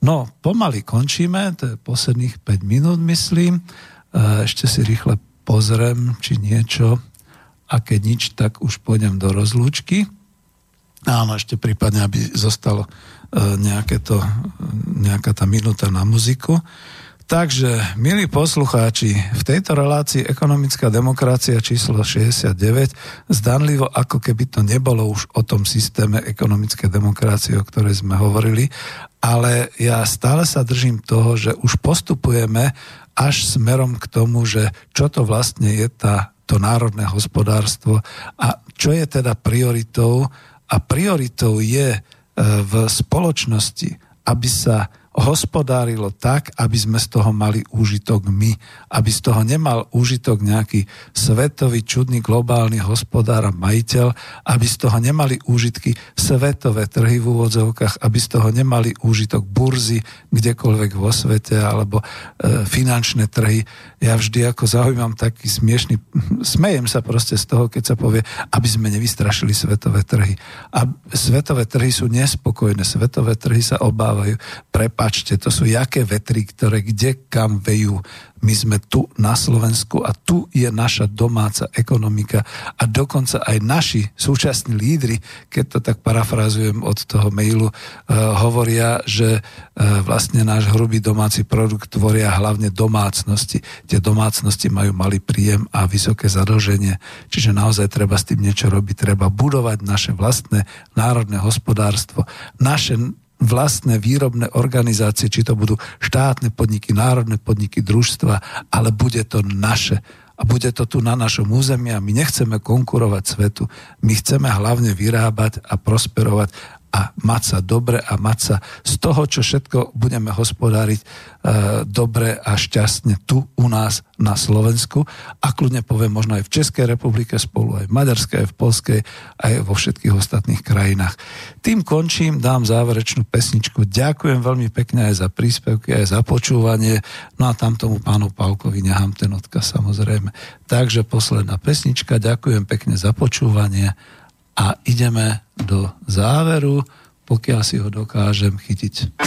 No, pomaly končíme, to je posledných 5 minút, myslím. E, ešte si rýchle pozriem, či niečo, a keď nič, tak už pôjdem do rozlúčky. Áno, ešte prípadne, aby zostalo e, nejaké to, nejaká tá minúta na muziku. Takže, milí poslucháči, v tejto relácii ekonomická demokracia číslo 69, zdanlivo ako keby to nebolo už o tom systéme ekonomické demokracie, o ktorej sme hovorili, ale ja stále sa držím toho, že už postupujeme až smerom k tomu, že čo to vlastne je tá, to národné hospodárstvo a čo je teda prioritou. A prioritou je e, v spoločnosti, aby sa hospodárilo tak, aby sme z toho mali úžitok my, aby z toho nemal úžitok nejaký svetový, čudný, globálny hospodár a majiteľ, aby z toho nemali úžitky svetové trhy v úvodzovkách, aby z toho nemali úžitok burzy kdekoľvek vo svete alebo e, finančné trhy. Ja vždy ako zaujímam taký smiešný, smejem sa proste z toho, keď sa povie, aby sme nevystrašili svetové trhy. A svetové trhy sú nespokojné, svetové trhy sa obávajú. Prepa Prepačte, to sú jaké vetry, ktoré kde kam vejú. My sme tu na Slovensku a tu je naša domáca ekonomika a dokonca aj naši súčasní lídry, keď to tak parafrazujem od toho mailu, uh, hovoria, že uh, vlastne náš hrubý domáci produkt tvoria hlavne domácnosti. Tie domácnosti majú malý príjem a vysoké zadlženie, čiže naozaj treba s tým niečo robiť, treba budovať naše vlastné národné hospodárstvo, naše vlastné výrobné organizácie, či to budú štátne podniky, národné podniky, družstva, ale bude to naše. A bude to tu na našom území a my nechceme konkurovať svetu. My chceme hlavne vyrábať a prosperovať a mať sa dobre a mať sa z toho, čo všetko budeme hospodáriť e, dobre a šťastne tu u nás na Slovensku a kľudne poviem možno aj v Českej republike spolu, aj v Maďarskej, aj v Polskej, aj vo všetkých ostatných krajinách. Tým končím, dám záverečnú pesničku. Ďakujem veľmi pekne aj za príspevky, aj za počúvanie. No a tam tomu pánu Pálkovi nechám ten odkaz samozrejme. Takže posledná pesnička. Ďakujem pekne za počúvanie a ideme do záveru, pokiaľ si ho dokážem chytiť.